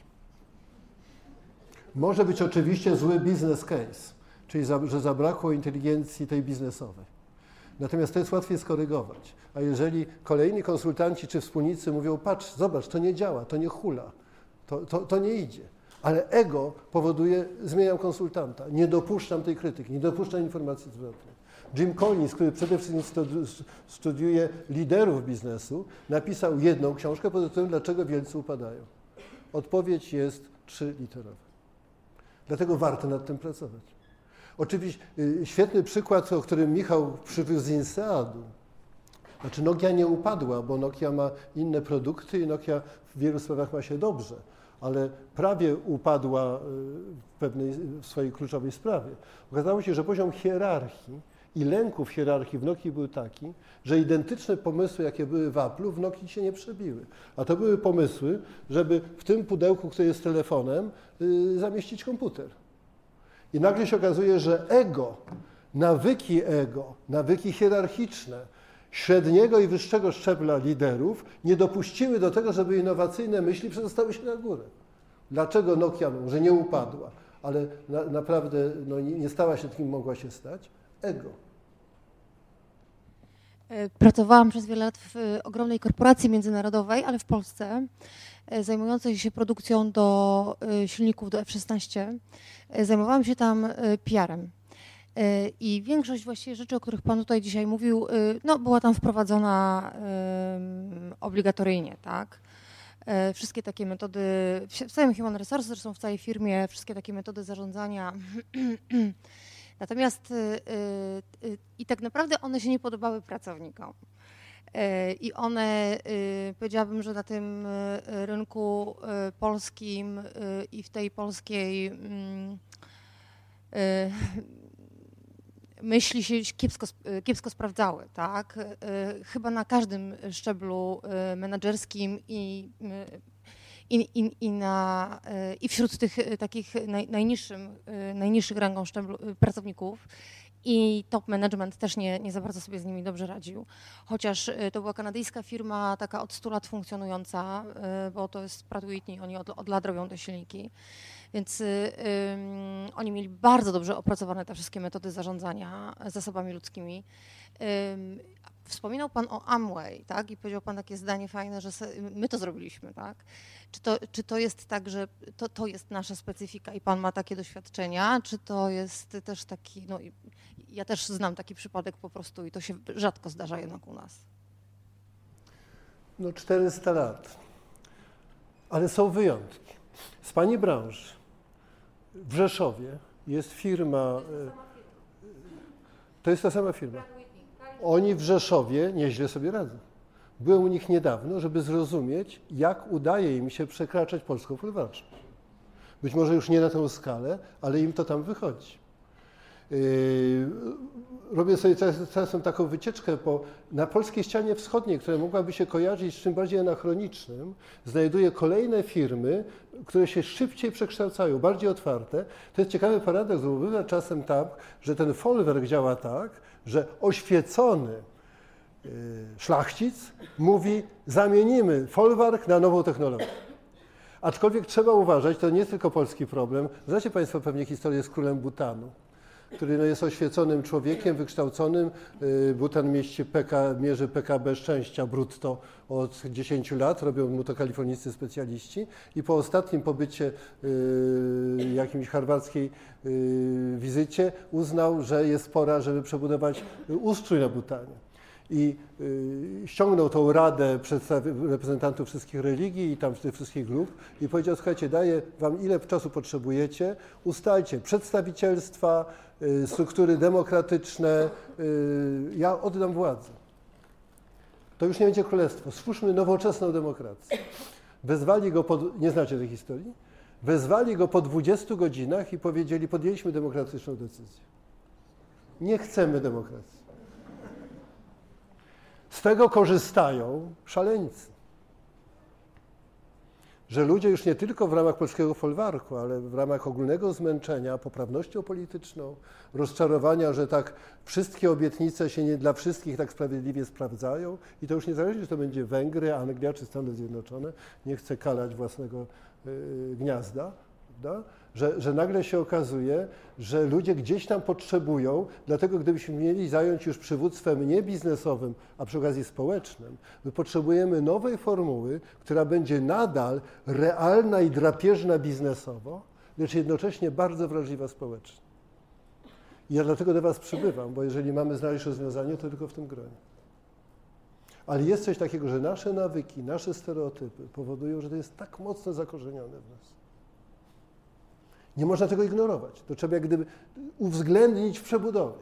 Może być oczywiście zły business case, czyli za, że zabrakło inteligencji tej biznesowej. Natomiast to jest łatwiej skorygować. A jeżeli kolejni konsultanci czy wspólnicy mówią, patrz, zobacz, to nie działa, to nie hula, to, to, to nie idzie. Ale ego powoduje, zmieniam konsultanta, nie dopuszczam tej krytyki, nie dopuszczam informacji zwrotnej. Jim Collins, który przede wszystkim studiuje liderów biznesu, napisał jedną książkę pod tytułem Dlaczego wielcy upadają. Odpowiedź jest trzyliterowa. Dlatego warto nad tym pracować. Oczywiście y, świetny przykład, o którym Michał przywiózł z INSEAD-u. Znaczy Nokia nie upadła, bo Nokia ma inne produkty i Nokia w wielu sprawach ma się dobrze, ale prawie upadła y, w pewnej w swojej kluczowej sprawie. Okazało się, że poziom hierarchii i lęków hierarchii w Nokii był taki, że identyczne pomysły, jakie były w Apple'u, w Nokii się nie przebiły. A to były pomysły, żeby w tym pudełku, które jest telefonem, yy, zamieścić komputer. I nagle się okazuje, że ego, nawyki ego, nawyki hierarchiczne, średniego i wyższego szczebla liderów nie dopuściły do tego, żeby innowacyjne myśli przedostały się na górę. Dlaczego Nokia może nie upadła, ale na, naprawdę no, nie, nie stała się kim mogła się stać? Ego. E, pracowałam przez wiele lat w e, ogromnej korporacji międzynarodowej, ale w Polsce, e, zajmującej się produkcją do silników do F-16. Zajmowałam się tam PR-em. I większość właściwie rzeczy, o których Pan tutaj dzisiaj mówił, no, była tam wprowadzona obligatoryjnie, tak? Wszystkie takie metody, w całym Human Resources, zresztą w całej firmie, wszystkie takie metody zarządzania Natomiast y, y, y, i tak naprawdę one się nie podobały pracownikom. I one, powiedziałabym, że na tym rynku polskim i w tej polskiej mm, myśli się kiepsko, kiepsko sprawdzały, tak? Chyba na każdym szczeblu menedżerskim i i, i, i, na, i wśród tych takich naj, najniższym, najniższych rangą szczeblu, pracowników i top management też nie, nie za bardzo sobie z nimi dobrze radził. Chociaż to była kanadyjska firma, taka od 100 lat funkcjonująca, bo to jest Pratt Whitney, oni od, od lat robią te silniki. Więc y, oni mieli bardzo dobrze opracowane te wszystkie metody zarządzania zasobami ludzkimi. Wspominał Pan o Amway, tak? I powiedział Pan takie zdanie fajne, że my to zrobiliśmy, tak? Czy to, czy to jest tak, że to, to jest nasza specyfika i Pan ma takie doświadczenia, czy to jest też taki, no ja też znam taki przypadek po prostu i to się rzadko zdarza jednak u nas. No 400 lat, ale są wyjątki. Z Pani branży w Rzeszowie jest firma, e, to jest ta sama firma. Oni w Rzeszowie nieźle sobie radzą. Byłem u nich niedawno, żeby zrozumieć, jak udaje im się przekraczać polską folwarczność. Być może już nie na tę skalę, ale im to tam wychodzi. Yy, robię sobie czasem taką wycieczkę po, na polskiej ścianie wschodniej, która mogłaby się kojarzyć z czym bardziej anachronicznym, znajduję kolejne firmy, które się szybciej przekształcają, bardziej otwarte. To jest ciekawy paradoks, bo bywa czasem tak, że ten folwark działa tak, że oświecony yy, szlachcic mówi zamienimy folwark na nową technologię. Aczkolwiek trzeba uważać, to nie jest tylko polski problem. Znacie Państwo pewnie historię z królem Butanu który no, jest oświeconym człowiekiem, wykształconym. Y, Butan PK, mierzy PKB szczęścia brutto od 10 lat, robią mu to kalifornijscy specjaliści. I po ostatnim pobycie y, jakimś harwardzkiej y, wizycie uznał, że jest pora, żeby przebudować ustrój na Butanie. I y, ściągnął tą radę reprezentantów wszystkich religii i tam tych wszystkich grup i powiedział, słuchajcie, daję wam ile czasu potrzebujecie, ustalcie przedstawicielstwa, y, struktury demokratyczne, y, ja oddam władzę. To już nie będzie królestwo, stwórzmy nowoczesną demokrację. Wezwali go, pod, nie znacie tej historii? Wezwali go po 20 godzinach i powiedzieli, podjęliśmy demokratyczną decyzję. Nie chcemy demokracji. Z tego korzystają szaleńcy. Że ludzie już nie tylko w ramach polskiego folwarku, ale w ramach ogólnego zmęczenia poprawnością polityczną, rozczarowania, że tak wszystkie obietnice się nie dla wszystkich tak sprawiedliwie sprawdzają i to już nie zależy, czy to będzie Węgry, Anglia czy Stany Zjednoczone, nie chcę kalać własnego y, gniazda, prawda? Że, że nagle się okazuje, że ludzie gdzieś tam potrzebują, dlatego gdybyśmy mieli zająć już przywództwem nie biznesowym, a przy okazji społecznym, my potrzebujemy nowej formuły, która będzie nadal realna i drapieżna biznesowo, lecz jednocześnie bardzo wrażliwa społecznie. I ja dlatego do Was przybywam, bo jeżeli mamy znaleźć rozwiązanie, to tylko w tym gronie. Ale jest coś takiego, że nasze nawyki, nasze stereotypy powodują, że to jest tak mocno zakorzenione w nas nie można tego ignorować. To trzeba jak gdyby uwzględnić w przebudowie.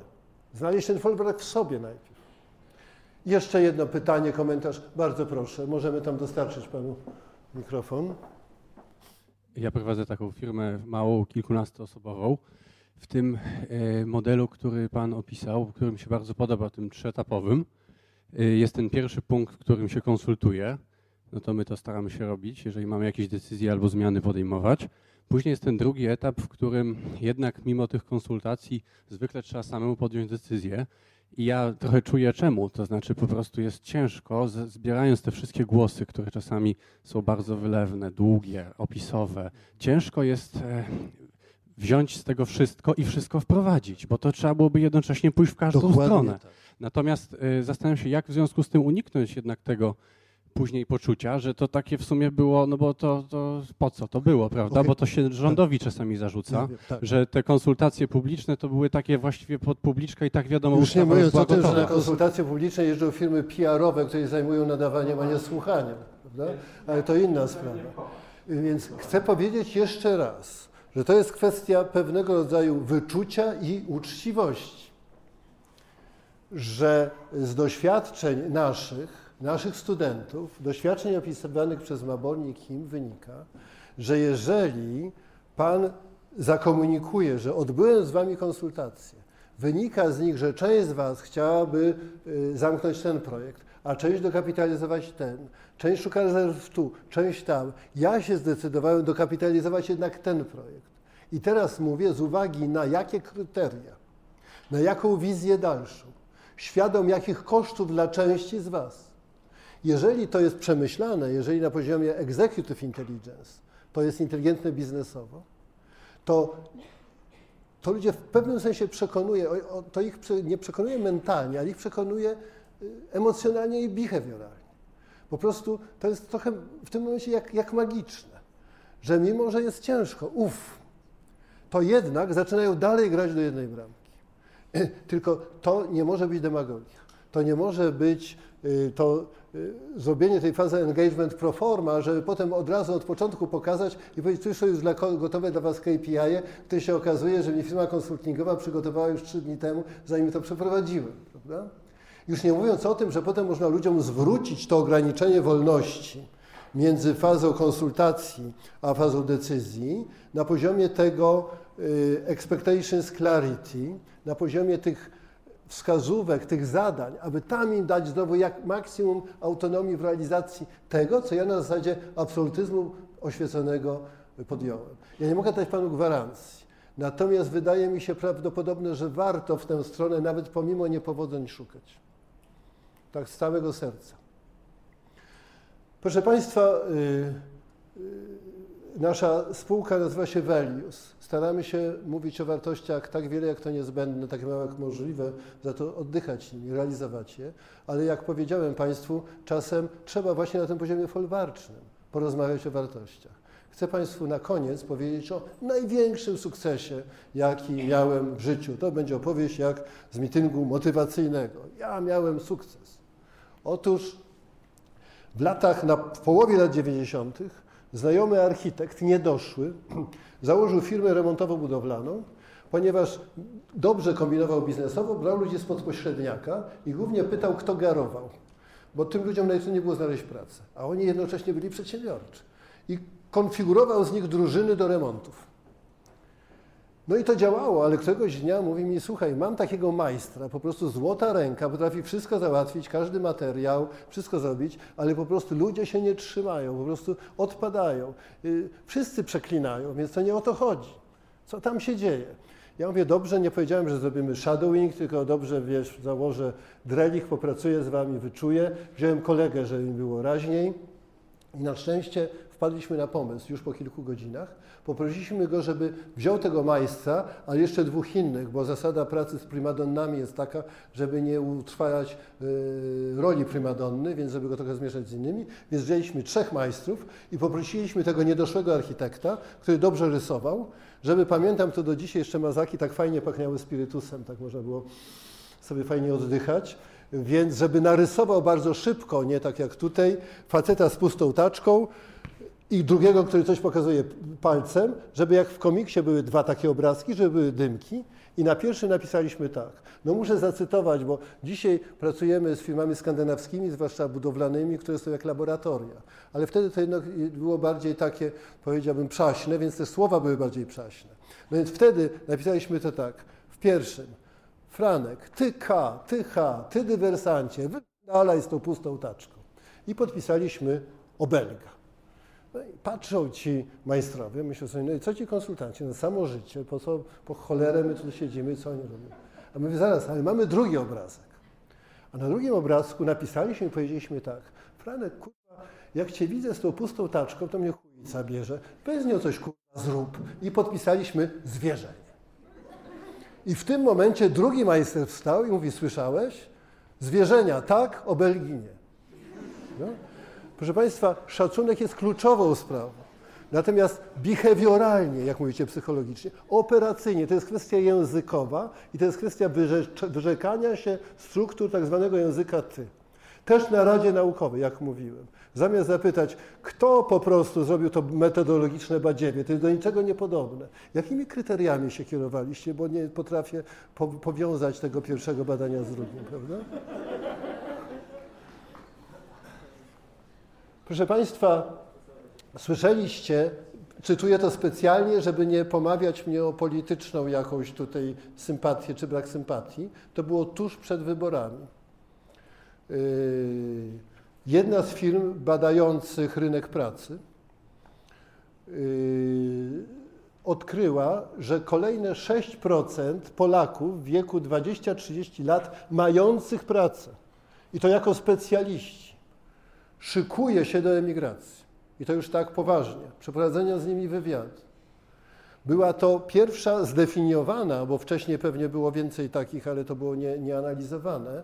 Znaleźć ten folwark w sobie najpierw. Jeszcze jedno pytanie, komentarz. Bardzo proszę, możemy tam dostarczyć panu mikrofon. Ja prowadzę taką firmę małą, kilkunastoosobową. W tym e, modelu, który Pan opisał, który mi się bardzo podoba, tym trzyetapowym, e, jest ten pierwszy punkt, w którym się konsultuje. No to my to staramy się robić, jeżeli mamy jakieś decyzje albo zmiany podejmować. Później jest ten drugi etap, w którym jednak mimo tych konsultacji zwykle trzeba samemu podjąć decyzję. I ja trochę czuję czemu, to znaczy po prostu jest ciężko, zbierając te wszystkie głosy, które czasami są bardzo wylewne, długie, opisowe, ciężko jest e, wziąć z tego wszystko i wszystko wprowadzić, bo to trzeba byłoby jednocześnie pójść w każdą Dokładnie stronę. Tak. Natomiast y, zastanawiam się, jak w związku z tym uniknąć jednak tego później poczucia, że to takie w sumie było, no bo to, to po co to było, prawda? Okay. Bo to się rządowi czasami zarzuca, tak. że te konsultacje publiczne to były takie właściwie pod publiczkę i tak wiadomo, Już nie mówiąc o tym, że na konsultacje publiczne jeżdżą firmy PR-owe, które się zajmują nadawaniem, a nie słuchaniem, prawda? Ale to inna sprawa. Więc chcę powiedzieć jeszcze raz, że to jest kwestia pewnego rodzaju wyczucia i uczciwości. Że z doświadczeń naszych naszych studentów, doświadczeń opisywanych przez Mabornik Kim wynika, że jeżeli Pan zakomunikuje, że odbyłem z Wami konsultacje, Wynika z nich, że część z Was chciałaby y, zamknąć ten projekt, a część dokapitalizować ten, część szuka rezerw tu, część tam. Ja się zdecydowałem dokapitalizować jednak ten projekt. I teraz mówię z uwagi na jakie kryteria, na jaką wizję dalszą, świadom jakich kosztów dla części z Was. Jeżeli to jest przemyślane, jeżeli na poziomie executive intelligence to jest inteligentne biznesowo, to, to ludzie w pewnym sensie przekonuje, to ich nie przekonuje mentalnie, ale ich przekonuje y, emocjonalnie i behawioralnie. Po prostu to jest trochę w tym momencie jak, jak magiczne, że mimo, że jest ciężko, uff, to jednak zaczynają dalej grać do jednej bramki. Tylko to nie może być demagogia. To nie może być to y, zrobienie tej fazy engagement pro forma, żeby potem od razu od początku pokazać i powiedzieć, tu już dla, gotowe dla Was KPI, które się okazuje, że mi firma konsultingowa przygotowała już trzy dni temu, zanim to przeprowadziłem. Prawda? Już nie mówiąc o tym, że potem można ludziom zwrócić to ograniczenie wolności między fazą konsultacji a fazą decyzji na poziomie tego y, expectations clarity, na poziomie tych wskazówek, tych zadań, aby tam im dać znowu jak maksimum autonomii w realizacji tego, co ja na zasadzie absolutyzmu oświeconego podjąłem. Ja nie mogę dać Panu gwarancji. Natomiast wydaje mi się prawdopodobne, że warto w tę stronę nawet pomimo niepowodzeń szukać. Tak z całego serca. Proszę Państwa, yy, yy, Nasza spółka nazywa się Velius. Staramy się mówić o wartościach tak wiele, jak to niezbędne, tak mało jak możliwe, za to oddychać nimi, realizować je. Ale jak powiedziałem Państwu, czasem trzeba właśnie na tym poziomie folwarcznym porozmawiać o wartościach. Chcę Państwu na koniec powiedzieć o największym sukcesie, jaki miałem w życiu. To będzie opowieść jak z mityngu motywacyjnego. Ja miałem sukces. Otóż w latach, na, w połowie lat 90 Znajomy architekt, niedoszły, założył firmę remontowo-budowlaną, ponieważ dobrze kombinował biznesowo, brał ludzi spod pośredniaka i głównie pytał, kto garował. Bo tym ludziom najtrudniej było znaleźć pracę, a oni jednocześnie byli przedsiębiorczy. I konfigurował z nich drużyny do remontów. No i to działało, ale któregoś dnia mówi mi, słuchaj, mam takiego majstra, po prostu złota ręka, potrafi wszystko załatwić, każdy materiał, wszystko zrobić, ale po prostu ludzie się nie trzymają, po prostu odpadają. Y, wszyscy przeklinają, więc to nie o to chodzi. Co tam się dzieje? Ja mówię, dobrze, nie powiedziałem, że zrobimy shadowing, tylko dobrze, wiesz, założę drelich, popracuję z wami, wyczuję. Wziąłem kolegę, żeby mi było raźniej i na szczęście wpadliśmy na pomysł już po kilku godzinach. Poprosiliśmy go, żeby wziął tego majstra, ale jeszcze dwóch innych, bo zasada pracy z primadonnami jest taka, żeby nie utrwalać y, roli primadonny, więc żeby go trochę zmieszać z innymi. Więc wzięliśmy trzech majstrów i poprosiliśmy tego niedoszłego architekta, który dobrze rysował, żeby, pamiętam to do dzisiaj, jeszcze mazaki tak fajnie pachniały spirytusem, tak można było sobie fajnie oddychać więc żeby narysował bardzo szybko, nie tak jak tutaj, faceta z pustą taczką, i drugiego, który coś pokazuje palcem, żeby jak w komiksie były dwa takie obrazki, żeby były dymki. I na pierwszy napisaliśmy tak. No muszę zacytować, bo dzisiaj pracujemy z firmami skandynawskimi, zwłaszcza budowlanymi, które są jak laboratoria. Ale wtedy to jednak było bardziej takie, powiedziałbym, przaśne, więc te słowa były bardziej przaśne. No więc wtedy napisaliśmy to tak. W pierwszym, Franek, ty K, ty H, ty dywersancie, wydalaj z tą pustą taczką. I podpisaliśmy obelga. No i patrzą ci majstrowie, myślą sobie, no i co ci konsultanci, no samo życie, po co, po cholerę my tu siedzimy, co oni robią. A my zaraz, ale mamy drugi obrazek. A na drugim obrazku napisaliśmy i powiedzieliśmy tak, Franek, kurwa, jak cię widzę z tą pustą taczką, to mnie chujica bierze, weź z nią coś, kurwa, zrób. I podpisaliśmy zwierzenie. I w tym momencie drugi majster wstał i mówi, słyszałeś? Zwierzenia tak, obelgi nie. No? Proszę Państwa, szacunek jest kluczową sprawą. Natomiast behawioralnie, jak mówicie psychologicznie, operacyjnie, to jest kwestia językowa i to jest kwestia wyrzekania się struktur tak zwanego języka ty. Też na Radzie Naukowej, jak mówiłem. Zamiast zapytać, kto po prostu zrobił to metodologiczne badziewie, to jest do niczego niepodobne. Jakimi kryteriami się kierowaliście, bo nie potrafię powiązać tego pierwszego badania z drugim, prawda? Proszę Państwa, słyszeliście Czytuję to specjalnie, żeby nie pomawiać mnie o polityczną jakąś tutaj sympatię czy brak sympatii. To było tuż przed wyborami. Yy, jedna z firm badających rynek pracy yy, odkryła, że kolejne 6% Polaków w wieku 20-30 lat mających pracę, i to jako specjaliści, szykuje się do emigracji. I to już tak poważnie, przeprowadzenia z nimi wywiadu. Była to pierwsza zdefiniowana, bo wcześniej pewnie było więcej takich, ale to było nie, nieanalizowane,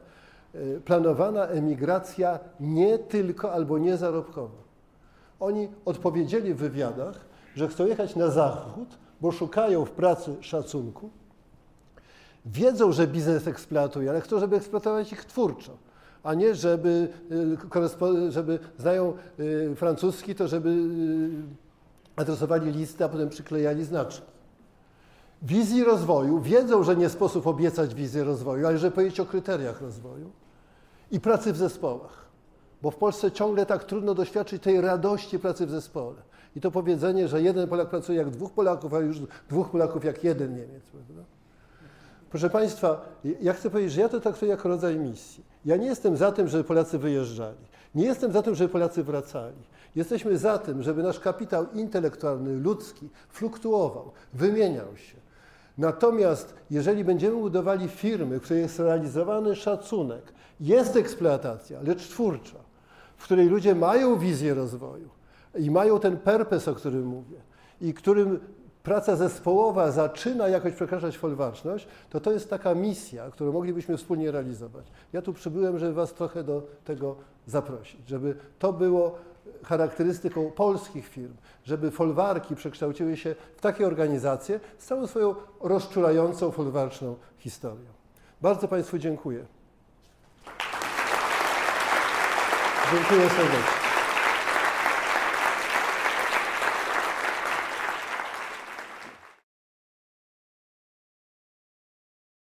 y, planowana emigracja nie tylko albo nie zarobkowa. Oni odpowiedzieli w wywiadach, że chcą jechać na zachód, bo szukają w pracy szacunku, wiedzą, że biznes eksploatuje, ale chcą, żeby eksploatować ich twórczo a nie żeby, y, żeby znają y, francuski, to żeby y, adresowali listy, a potem przyklejali znaczki. Wizji rozwoju, wiedzą, że nie sposób obiecać wizję rozwoju, ale żeby powiedzieć o kryteriach rozwoju i pracy w zespołach. Bo w Polsce ciągle tak trudno doświadczyć tej radości pracy w zespole. I to powiedzenie, że jeden Polak pracuje jak dwóch Polaków, a już dwóch Polaków jak jeden Niemiec. Prawda? Proszę Państwa, ja chcę powiedzieć, że ja to traktuję jako rodzaj misji. Ja nie jestem za tym, żeby Polacy wyjeżdżali. Nie jestem za tym, żeby Polacy wracali. Jesteśmy za tym, żeby nasz kapitał intelektualny, ludzki fluktuował, wymieniał się. Natomiast jeżeli będziemy budowali firmy, w której jest realizowany szacunek, jest eksploatacja, lecz twórcza, w której ludzie mają wizję rozwoju i mają ten perpes, o którym mówię, i którym praca zespołowa zaczyna jakoś przekraczać folwarczność, to to jest taka misja, którą moglibyśmy wspólnie realizować. Ja tu przybyłem, żeby Was trochę do tego zaprosić, żeby to było charakterystyką polskich firm, żeby folwarki przekształciły się w takie organizacje z całą swoją rozczulającą folwarczną historią. Bardzo Państwu dziękuję. Dziękuję serdecznie.